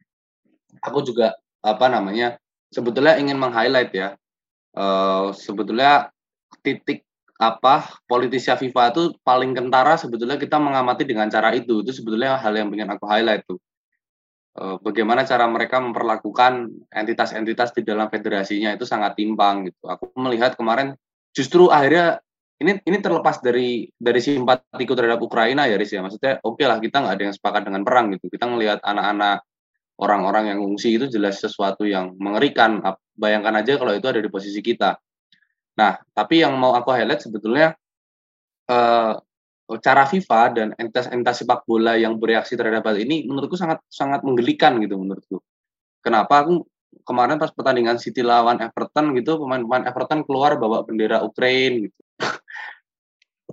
aku juga apa namanya sebetulnya ingin meng-highlight ya uh, sebetulnya titik apa politisi FIFA itu paling kentara sebetulnya kita mengamati dengan cara itu. Itu sebetulnya hal yang ingin aku highlight tuh. Uh, bagaimana cara mereka memperlakukan entitas-entitas di dalam federasinya itu sangat timpang gitu. Aku melihat kemarin justru akhirnya ini ini terlepas dari dari simpatiku terhadap Ukraina ya Riz ya. Maksudnya oke okay lah kita nggak ada yang sepakat dengan perang gitu. Kita ngelihat anak-anak orang-orang yang ngungsi itu jelas sesuatu yang mengerikan. Bayangkan aja kalau itu ada di posisi kita. Nah tapi yang mau aku highlight sebetulnya eh, cara FIFA dan entitas-entitas sepak bola yang bereaksi terhadap hal ini menurutku sangat sangat menggelikan gitu menurutku. Kenapa? Aku kemarin pas pertandingan City lawan Everton gitu pemain-pemain Everton keluar bawa bendera Ukraina gitu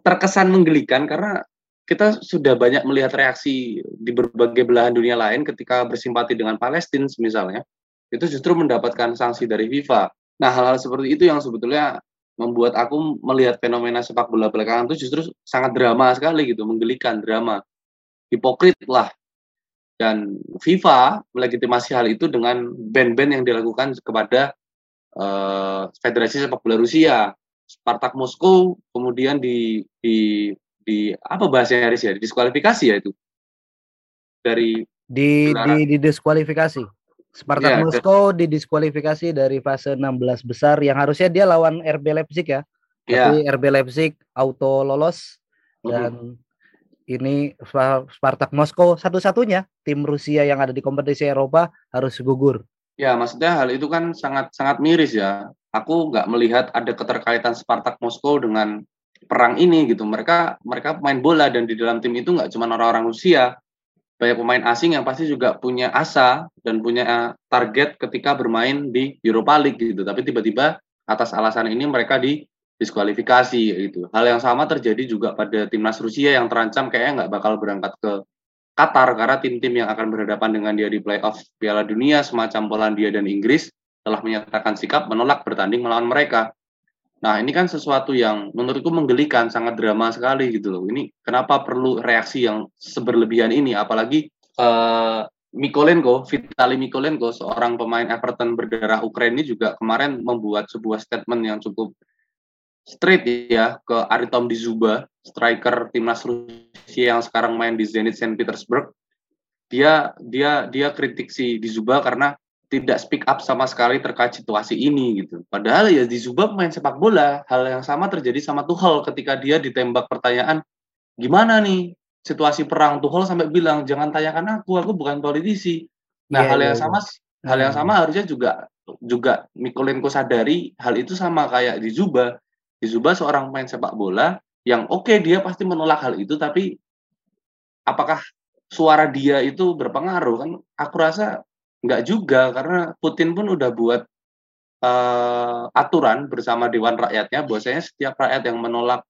terkesan menggelikan karena kita sudah banyak melihat reaksi di berbagai belahan dunia lain ketika bersimpati dengan Palestina misalnya itu justru mendapatkan sanksi dari FIFA. Nah hal-hal seperti itu yang sebetulnya membuat aku melihat fenomena sepak bola belakangan itu justru sangat drama sekali gitu, menggelikan drama, hipokrit lah. Dan FIFA melegitimasi hal itu dengan band-band yang dilakukan kepada uh, Federasi Sepak Bola Rusia Spartak Moskow kemudian di di di apa bahasanya Haris ya diskualifikasi ya itu dari di di, di diskualifikasi Spartak ya, Moskow didiskualifikasi dari fase 16 besar yang harusnya dia lawan RB Leipzig ya. ya. Tapi RB Leipzig auto lolos dan uh -huh. ini Spartak Moskow satu-satunya tim Rusia yang ada di kompetisi Eropa harus gugur. Ya, maksudnya hal itu kan sangat sangat miris ya aku nggak melihat ada keterkaitan Spartak Moskow dengan perang ini gitu. Mereka mereka pemain bola dan di dalam tim itu nggak cuma orang-orang Rusia, banyak pemain asing yang pasti juga punya asa dan punya target ketika bermain di Europa League gitu. Tapi tiba-tiba atas alasan ini mereka di diskualifikasi itu. Hal yang sama terjadi juga pada timnas Rusia yang terancam kayaknya nggak bakal berangkat ke Qatar karena tim-tim yang akan berhadapan dengan dia di playoff Piala Dunia semacam Polandia dan Inggris telah menyatakan sikap menolak bertanding melawan mereka. Nah, ini kan sesuatu yang menurutku menggelikan, sangat drama sekali gitu loh. Ini kenapa perlu reaksi yang seberlebihan ini, apalagi uh, Mikolenko, Vitali Mikolenko, seorang pemain Everton berdarah Ukraina ini juga kemarin membuat sebuah statement yang cukup straight ya ke Aritom Dizuba, striker timnas Rusia yang sekarang main di Zenit Saint Petersburg. Dia dia dia kritik si Dizuba karena tidak speak up sama sekali terkait situasi ini gitu. Padahal ya di Zubab main sepak bola, hal yang sama terjadi sama Tuchel ketika dia ditembak pertanyaan gimana nih situasi perang Tuchel sampai bilang jangan tanyakan aku, aku bukan politisi. Nah, yeah, hal yang yeah, sama yeah. hal yang hmm. sama harusnya juga juga Mikolenko sadari hal itu sama kayak di Zuba. Di Zuba seorang main sepak bola yang oke okay, dia pasti menolak hal itu tapi apakah suara dia itu berpengaruh kan aku rasa Enggak juga, karena Putin pun udah buat uh, aturan bersama Dewan Rakyatnya, bahwasanya setiap rakyat yang menolak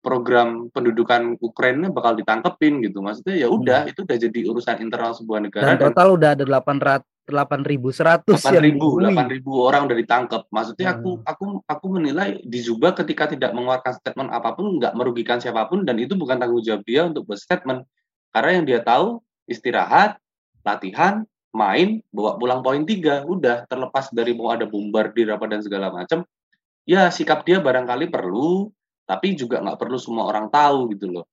program pendudukan Ukraina bakal ditangkepin gitu. Maksudnya ya udah hmm. itu udah jadi urusan internal sebuah negara. Dan total dan, udah ada 800 8100 8.000 8.000 orang udah ditangkap. Maksudnya hmm. aku aku aku menilai di Zuba ketika tidak mengeluarkan statement apa pun nggak merugikan siapa pun dan itu bukan tanggung jawab dia untuk buat statement. Karena yang dia tahu istirahat, latihan, main bawa pulang poin tiga udah terlepas dari mau ada bombardir apa dan segala macam ya sikap dia barangkali perlu tapi juga nggak perlu semua orang tahu gitu loh.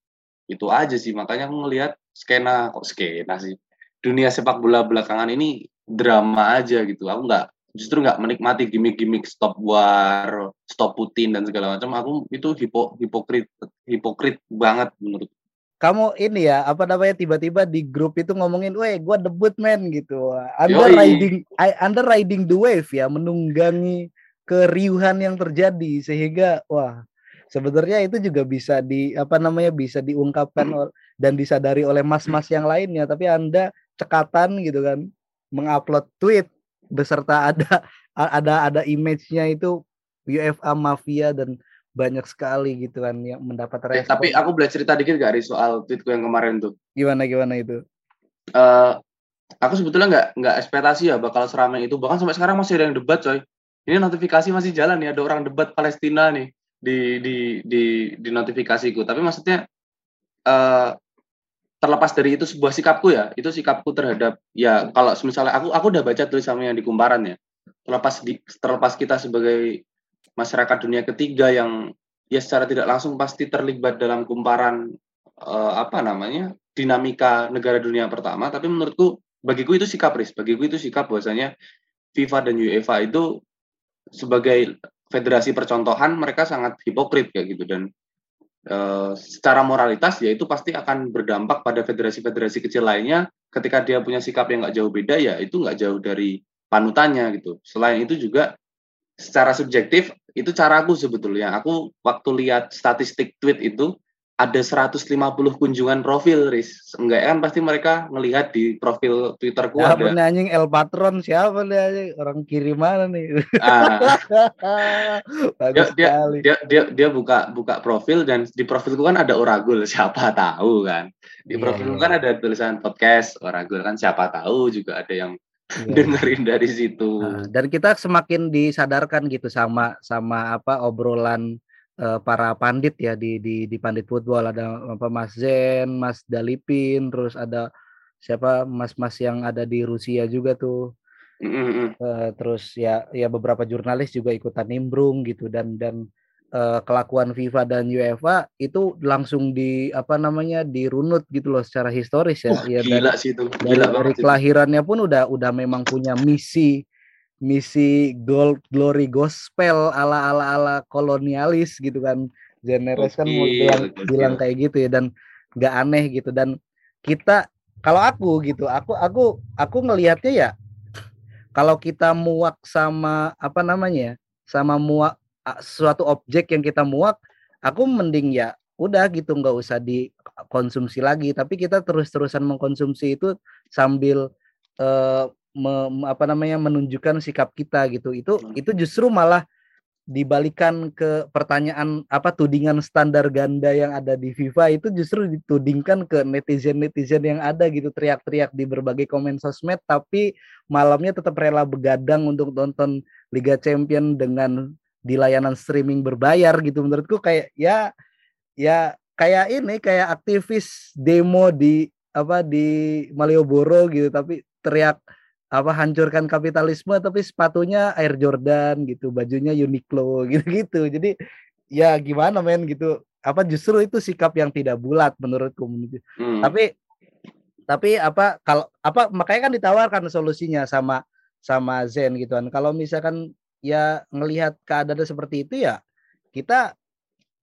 Itu aja sih makanya aku ngelihat skena kok skena sih? Dunia sepak bola belakangan ini drama aja gitu. Aku nggak justru nggak menikmati gimmick-gimmick stop war stop Putin dan segala macam aku itu hipo, hipokrit hipokrit banget menurut kamu ini ya apa namanya tiba-tiba di grup itu ngomongin, "Weh, gua debut men" gitu. Under Yoi. riding under riding the wave ya, menunggangi keriuhan yang terjadi sehingga wah, sebenarnya itu juga bisa di apa namanya bisa diungkapkan hmm. dan disadari oleh mas-mas yang lainnya, tapi Anda cekatan gitu kan mengupload tweet beserta ada ada ada image-nya itu UFA mafia dan banyak sekali gitu kan yang mendapat respon. Eh, tapi aku boleh cerita dikit gak Riz soal tweetku yang kemarin tuh? Gimana gimana itu? Uh, aku sebetulnya nggak nggak ekspektasi ya bakal seramai itu. Bahkan sampai sekarang masih ada yang debat coy. Ini notifikasi masih jalan nih ada orang debat Palestina nih di di di di notifikasiku. Tapi maksudnya uh, terlepas dari itu sebuah sikapku ya, itu sikapku terhadap ya kalau misalnya aku aku udah baca tulisannya yang di kumparan ya. Terlepas di terlepas kita sebagai masyarakat dunia ketiga yang ya secara tidak langsung pasti terlibat dalam kumparan uh, apa namanya dinamika negara dunia pertama. Tapi menurutku bagiku itu sikap ris bagiku itu sikap bahwasanya FIFA dan UEFA itu sebagai federasi percontohan mereka sangat hipokrit kayak gitu. Dan uh, secara moralitas ya itu pasti akan berdampak pada federasi-federasi kecil lainnya. Ketika dia punya sikap yang nggak jauh beda ya itu nggak jauh dari panutannya gitu. Selain itu juga secara subjektif itu caraku sebetulnya aku waktu lihat statistik tweet itu ada 150 kunjungan profil, Riz. Enggak kan pasti mereka ngelihat di profil Twitterku ya, ada. anjing El Patron siapa nih anjing? Orang kiri mana nih? Ah. Bagus dia, sekali. Dia, dia dia buka buka profil dan di profilku kan ada Oragul, siapa tahu kan. Di yeah, profilku yeah. kan ada tulisan podcast Oragul kan siapa tahu juga ada yang yeah. dengerin dari situ. Nah, dan kita semakin disadarkan gitu sama sama apa obrolan uh, para pandit ya di di di pandit football ada apa Mas Zen, Mas Dalipin, terus ada siapa mas-mas yang ada di Rusia juga tuh. Mm-hmm. Uh, terus ya ya beberapa jurnalis juga ikutan nimbrung gitu dan dan uh, kelakuan FIFA dan UEFA itu langsung di apa namanya dirunut gitu loh secara historis ya. Uh, ya gila dari, sih itu. Gila dari, dari kelahirannya pun udah udah memang punya misi misi gold glory gospel ala ala ala kolonialis gitu kan generes kan mau bilang bilang kayak gitu ya dan nggak aneh gitu dan kita kalau aku gitu aku aku aku ngelihatnya ya kalau kita muak sama apa namanya ya, sama muak suatu objek yang kita muak aku mending ya udah gitu nggak usah dikonsumsi lagi. Tapi kita terus-terusan mengkonsumsi itu sambil uh, me, apa namanya menunjukkan sikap kita gitu. Itu hmm. itu justru malah dibalikan ke pertanyaan apa tudingan standar ganda yang ada di FIFA. Itu justru ditudingkan ke netizen-netizen yang ada gitu teriak-teriak di berbagai komen sosmed tapi malamnya tetap rela begadang untuk nonton Liga Champion dengan di layanan streaming berbayar gitu menurutku kayak ya ya kayak ini kayak aktivis demo di apa di Malioboro gitu tapi teriak apa hancurkan kapitalisme tapi sepatunya Air Jordan gitu, bajunya Uniqlo gitu-gitu. Jadi ya gimana men gitu. Apa justru itu sikap yang tidak bulat menurutku hmm. Tapi tapi apa kalau apa makanya kan ditawarkan solusinya sama sama Zen gitu kan. Kalau misalkan ya ngelihat keadaan seperti itu ya kita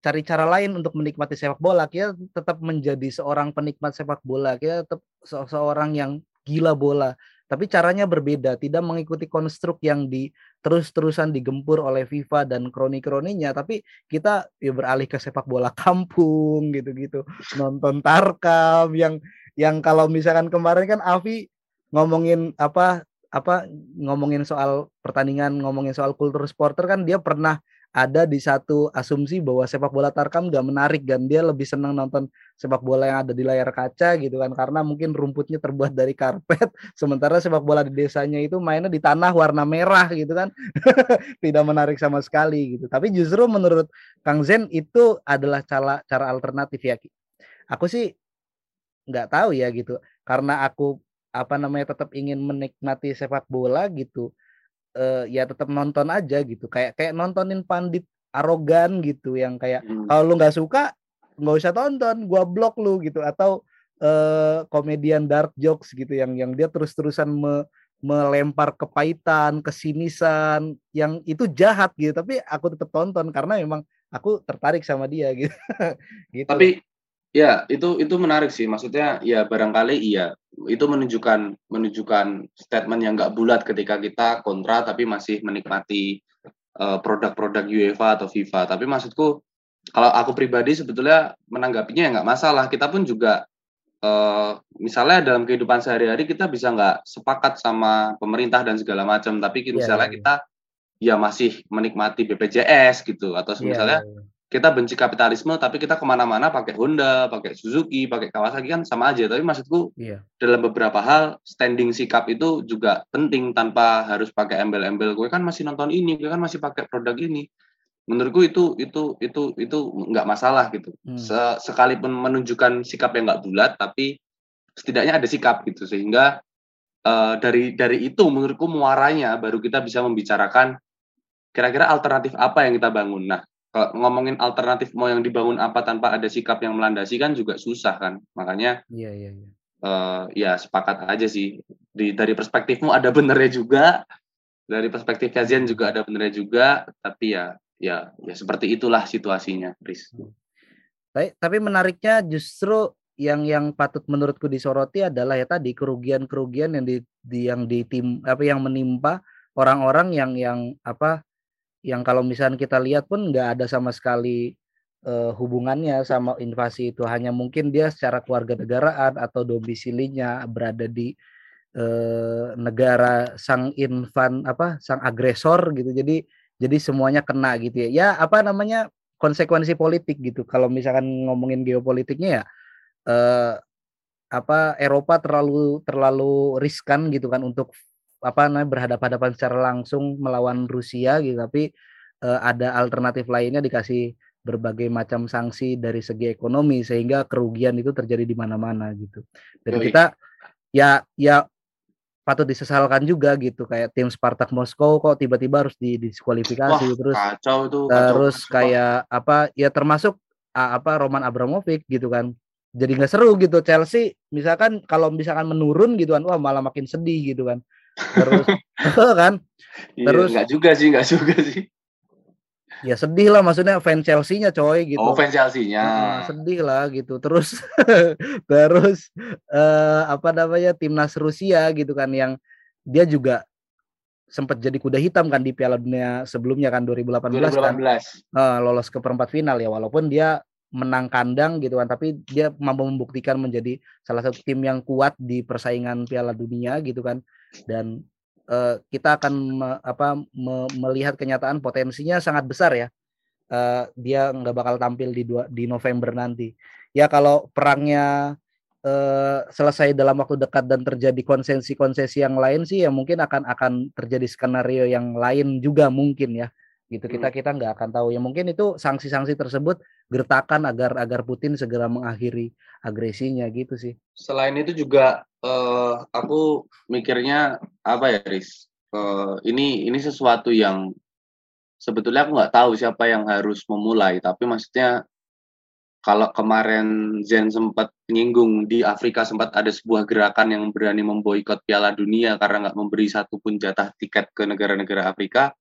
cari cara lain untuk menikmati sepak bola. Kita tetap menjadi seorang penikmat sepak bola kita tetap se seorang yang gila bola. Tapi caranya berbeda, tidak mengikuti konstruk yang di terus-terusan digempur oleh FIFA dan kroni-kroninya, tapi kita ya beralih ke sepak bola kampung gitu-gitu, nonton Tarkam yang yang kalau misalkan kemarin kan Avi ngomongin apa apa ngomongin soal pertandingan, ngomongin soal kultur supporter kan dia pernah ada di satu asumsi bahwa sepak bola Tarkam gak menarik dan dia lebih senang nonton sepak bola yang ada di layar kaca gitu kan. Karena mungkin rumputnya terbuat dari karpet sementara sepak bola di desanya itu mainnya di tanah warna merah gitu kan. Tidak menarik sama sekali gitu. Tapi justru menurut Kang Zen itu adalah cara cara alternatif ya aku sih nggak tahu ya gitu. Karena aku apa namanya tetap ingin menikmati sepak bola gitu uh, ya tetap nonton aja gitu. Kayak kayak nontonin pandit arogan gitu yang kayak hmm. kalau lu nggak suka nggak usah tonton gua blok lu gitu. Atau uh, komedian dark jokes gitu yang yang dia terus-terusan me, melempar kepahitan kesinisan yang itu jahat gitu. Tapi aku tetap tonton karena memang aku tertarik sama dia gitu. Gitu. Tapi Ya, itu itu menarik sih. Maksudnya ya barangkali iya itu menunjukkan menunjukkan statement yang nggak bulat ketika kita kontra tapi masih menikmati produk produk-produk UEFA atau FIFA. Tapi maksudku kalau aku pribadi sebetulnya menanggapinya ya nggak masalah. Kita pun juga uh, misalnya dalam kehidupan sehari-hari kita bisa nggak sepakat sama pemerintah dan segala macam, tapi yeah, misalnya yeah. kita ya masih menikmati BPJS gitu atau iya, misalnya yeah, yeah kita benci kapitalisme tapi kita ke mana-mana pakai Honda, pakai Suzuki, pakai Kawasaki kan sama aja. Tapi maksudku iya. dalam beberapa hal standing sikap itu juga penting tanpa harus pakai embel-embel. Gue kan masih nonton ini, gue kan masih pakai produk ini. Menurutku itu itu itu itu nggak masalah gitu. Hmm. Sekalipun menunjukkan sikap yang nggak bulat, tapi setidaknya ada sikap gitu sehingga uh, dari dari itu menurutku muaranya baru kita bisa membicarakan kira-kira alternatif apa yang kita bangun. Nah, ngomongin alternatif mau yang dibangun apa tanpa ada sikap yang melandasi kan juga susah kan. Makanya iya iya iya. uh, ya sepakat aja sih. Di dari perspektifmu ada benernya juga dari perspektif kajian juga ada benernya juga tapi ya ya ya seperti itulah situasinya Riz. Tapi, tapi menariknya justru yang yang patut menurutku disoroti adalah ya tadi kerugian-kerugian yang di, di yang di tim apa yang menimpa orang-orang yang yang apa yang kalau misalnya kita lihat pun nggak ada sama sekali uh, hubungannya sama invasi itu. Hanya mungkin dia secara keluarga negaraan atau domisilinya berada di uh, negara sang infan apa sang agresor gitu. Jadi jadi semuanya kena gitu ya. Ya apa namanya konsekuensi politik gitu. Kalau misalkan ngomongin geopolitiknya ya eh, apa Eropa terlalu terlalu riskan gitu kan untuk apa namanya berhadapan-hadapan secara langsung melawan Rusia gitu. Tapi eh, ada alternatif lainnya dikasih berbagai macam sanksi dari segi ekonomi sehingga kerugian itu terjadi di mana-mana gitu. Dan kita ya ya patut disesalkan juga gitu. Kayak tim Spartak Moskow kok tiba-tiba harus didiskualifikasi Wah, terus kacau itu, kacau, terus kacau. kayak apa ya termasuk apa Roman Abramovich gitu kan. Jadi nggak seru gitu. Chelsea misalkan kalau misalkan menurun gitu kan wah malah makin sedih gitu kan terus kan iya, terus nggak juga sih nggak juga sih ya sedih lah maksudnya fan Chelsea-nya coy gitu. Oh, fan Chelsea-nya. Nah, sedih lah gitu. Terus terus uh, apa namanya timnas Rusia gitu kan yang dia juga sempat jadi kuda hitam kan di Piala Dunia sebelumnya kan 2018, 2018. kan. Uh, lolos ke perempat final ya walaupun dia menang kandang gitu kan tapi dia mampu membuktikan menjadi salah satu tim yang kuat di persaingan Piala Dunia gitu kan dan uh, kita akan me, apa me, melihat kenyataan potensinya sangat besar ya. Uh, dia nggak bakal tampil di dua, di November nanti. Ya kalau perangnya uh, selesai dalam waktu dekat dan terjadi konsesi-konsesi yang lain sih ya mungkin akan akan terjadi skenario yang lain juga mungkin ya gitu. Kita hmm. kita nggak akan tahu. Ya mungkin itu sanksi-sanksi tersebut gertakan agar agar Putin segera mengakhiri agresinya gitu sih. Selain itu juga uh, aku mikirnya apa ya Riz? Uh, ini ini sesuatu yang sebetulnya aku nggak tahu siapa yang harus memulai. Tapi maksudnya kalau kemarin Zen sempat nyinggung di Afrika sempat ada sebuah gerakan yang berani memboikot Piala Dunia karena nggak memberi satu pun jatah tiket ke negara-negara Afrika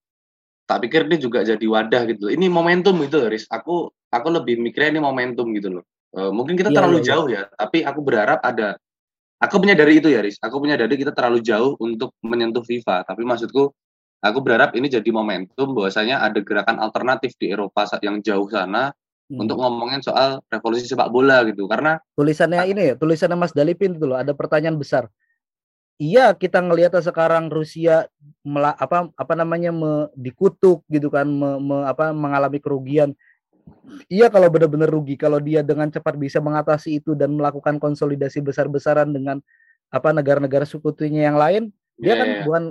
tak pikir ini juga jadi wadah gitu ini momentum gitu Riz. Aku aku lebih mikirnya ini momentum gitu loh. Uh, mungkin kita iya, terlalu iya. jauh ya tapi aku berharap ada aku menyadari itu ya Riz. Aku menyadari kita terlalu jauh untuk menyentuh FIFA. Tapi maksudku aku berharap ini jadi momentum bahwasanya ada gerakan alternatif di Eropa yang jauh sana hmm. untuk ngomongin soal revolusi sepak bola gitu. Karena tulisannya ini ya tulisannya Mas Dalipin itu loh ada pertanyaan besar iya kita ngelihat sekarang Rusia mela, apa apa namanya me, dikutuk gitu kan me, me, apa mengalami kerugian iya kalau benar-benar rugi kalau dia dengan cepat bisa mengatasi itu dan melakukan konsolidasi besar-besaran dengan apa negara-negara sekutunya yang lain dia yeah, kan yeah. bukan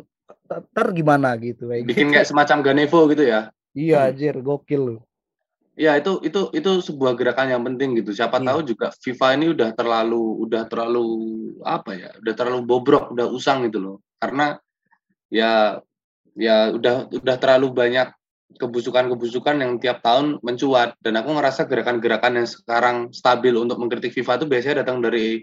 ter gimana gitu kayak bikin gitu. kayak semacam Ganevo gitu ya iya anjir gokil loh Ya itu itu itu sebuah gerakan yang penting gitu. Siapa iya. tahu juga FIFA ini udah terlalu udah terlalu apa ya? Udah terlalu bobrok, udah usang gitu loh. Karena ya ya udah udah terlalu banyak kebusukan-kebusukan yang tiap tahun mencuat dan aku ngerasa gerakan-gerakan yang sekarang stabil untuk mengkritik FIFA itu biasanya datang dari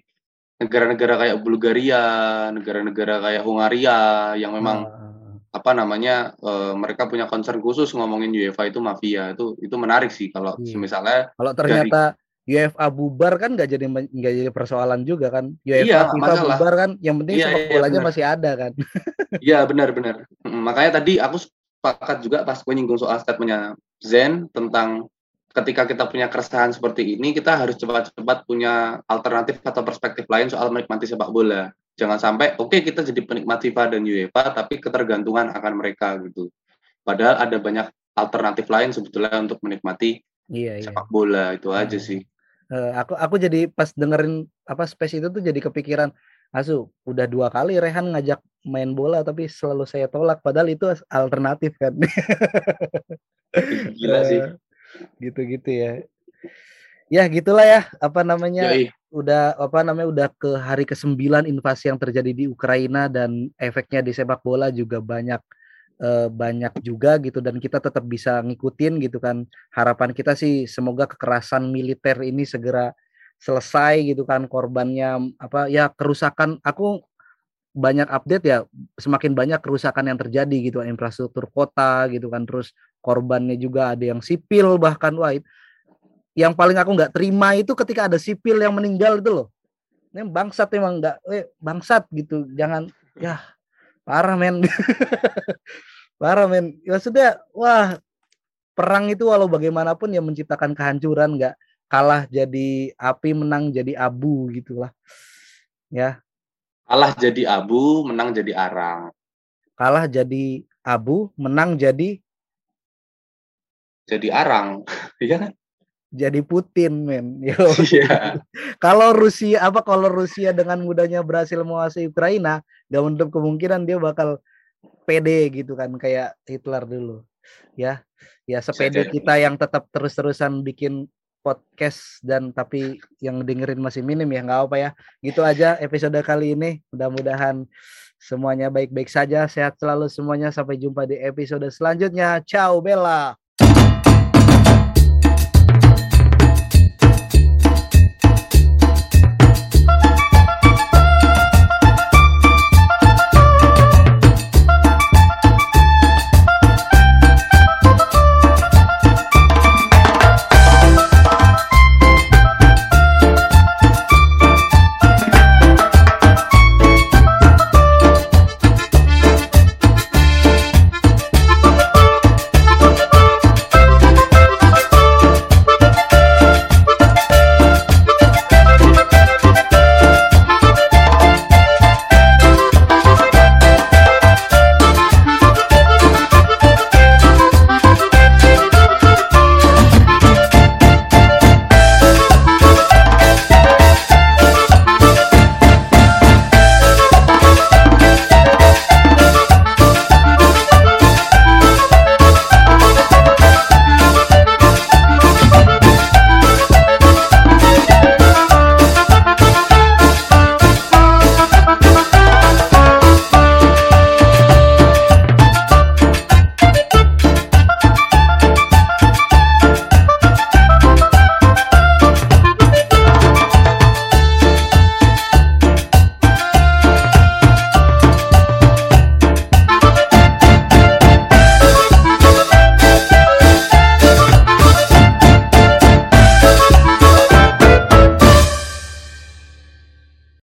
negara-negara kayak Bulgaria, negara-negara kayak Hungaria yang memang nah apa namanya uh, mereka punya concern khusus ngomongin UEFA itu mafia. Itu itu menarik sih kalau iya. misalnya kalau ternyata dari, UEFA bubar kan nggak jadi nggak jadi persoalan juga kan. UEFA iya, FIFA masalah. bubar kan yang penting iya, sepak iya, bolanya masih ada kan. Iya benar-benar makanya tadi aku sepakat juga pas gue nyinggung soal statementnya Zen tentang ketika kita punya keresahan seperti ini kita harus cepat-cepat punya alternatif atau perspektif lain soal menikmati sepak bola jangan sampai oke okay, kita jadi penikmat FIFA dan UEFA tapi ketergantungan akan mereka gitu. Padahal ada banyak alternatif lain sebetulnya untuk menikmati iya, iya. sepak bola itu hmm. aja sih. Uh, aku aku jadi pas dengerin apa space itu tuh jadi kepikiran Asu udah dua kali Rehan ngajak main bola tapi selalu saya tolak padahal itu alternatif kan. Gila sih. Gitu-gitu ya ya gitulah ya. Apa namanya Yoi. udah apa namanya udah ke hari ke-9 invasi yang terjadi di Ukraina dan efeknya di sepak bola juga banyak eh, banyak juga gitu. Dan kita tetap bisa ngikutin gitu kan. Harapan kita sih semoga kekerasan militer ini segera selesai gitu kan. Korbannya apa ya kerusakan aku banyak update ya semakin banyak kerusakan yang terjadi gitu. Infrastruktur kota gitu kan. Terus korbannya juga ada yang sipil bahkan wah yang paling aku nggak terima itu ketika ada sipil yang meninggal itu loh. Ini bangsat emang nggak eh bangsat gitu. Jangan ya parah men. Parah men. Ya sudah wah perang itu walau bagaimanapun ya menciptakan kehancuran nggak kalah jadi api menang jadi abu gitulah. Ya. Kalah jadi abu, menang jadi arang. Kalah jadi abu, menang jadi jadi arang, iya kan? Jadi Putin, men. Iya. kalau Rusia apa kalau Rusia dengan mudahnya berhasil menguasai Ukraina, gak menutup kemungkinan dia bakal pede gitu kan kayak Hitler dulu. Ya. Ya sepede kita yang tetap terus-terusan bikin podcast dan tapi yang dengerin masih minim ya nggak apa ya gitu aja episode kali ini mudah-mudahan semuanya baik-baik saja sehat selalu semuanya sampai jumpa di episode selanjutnya ciao Bella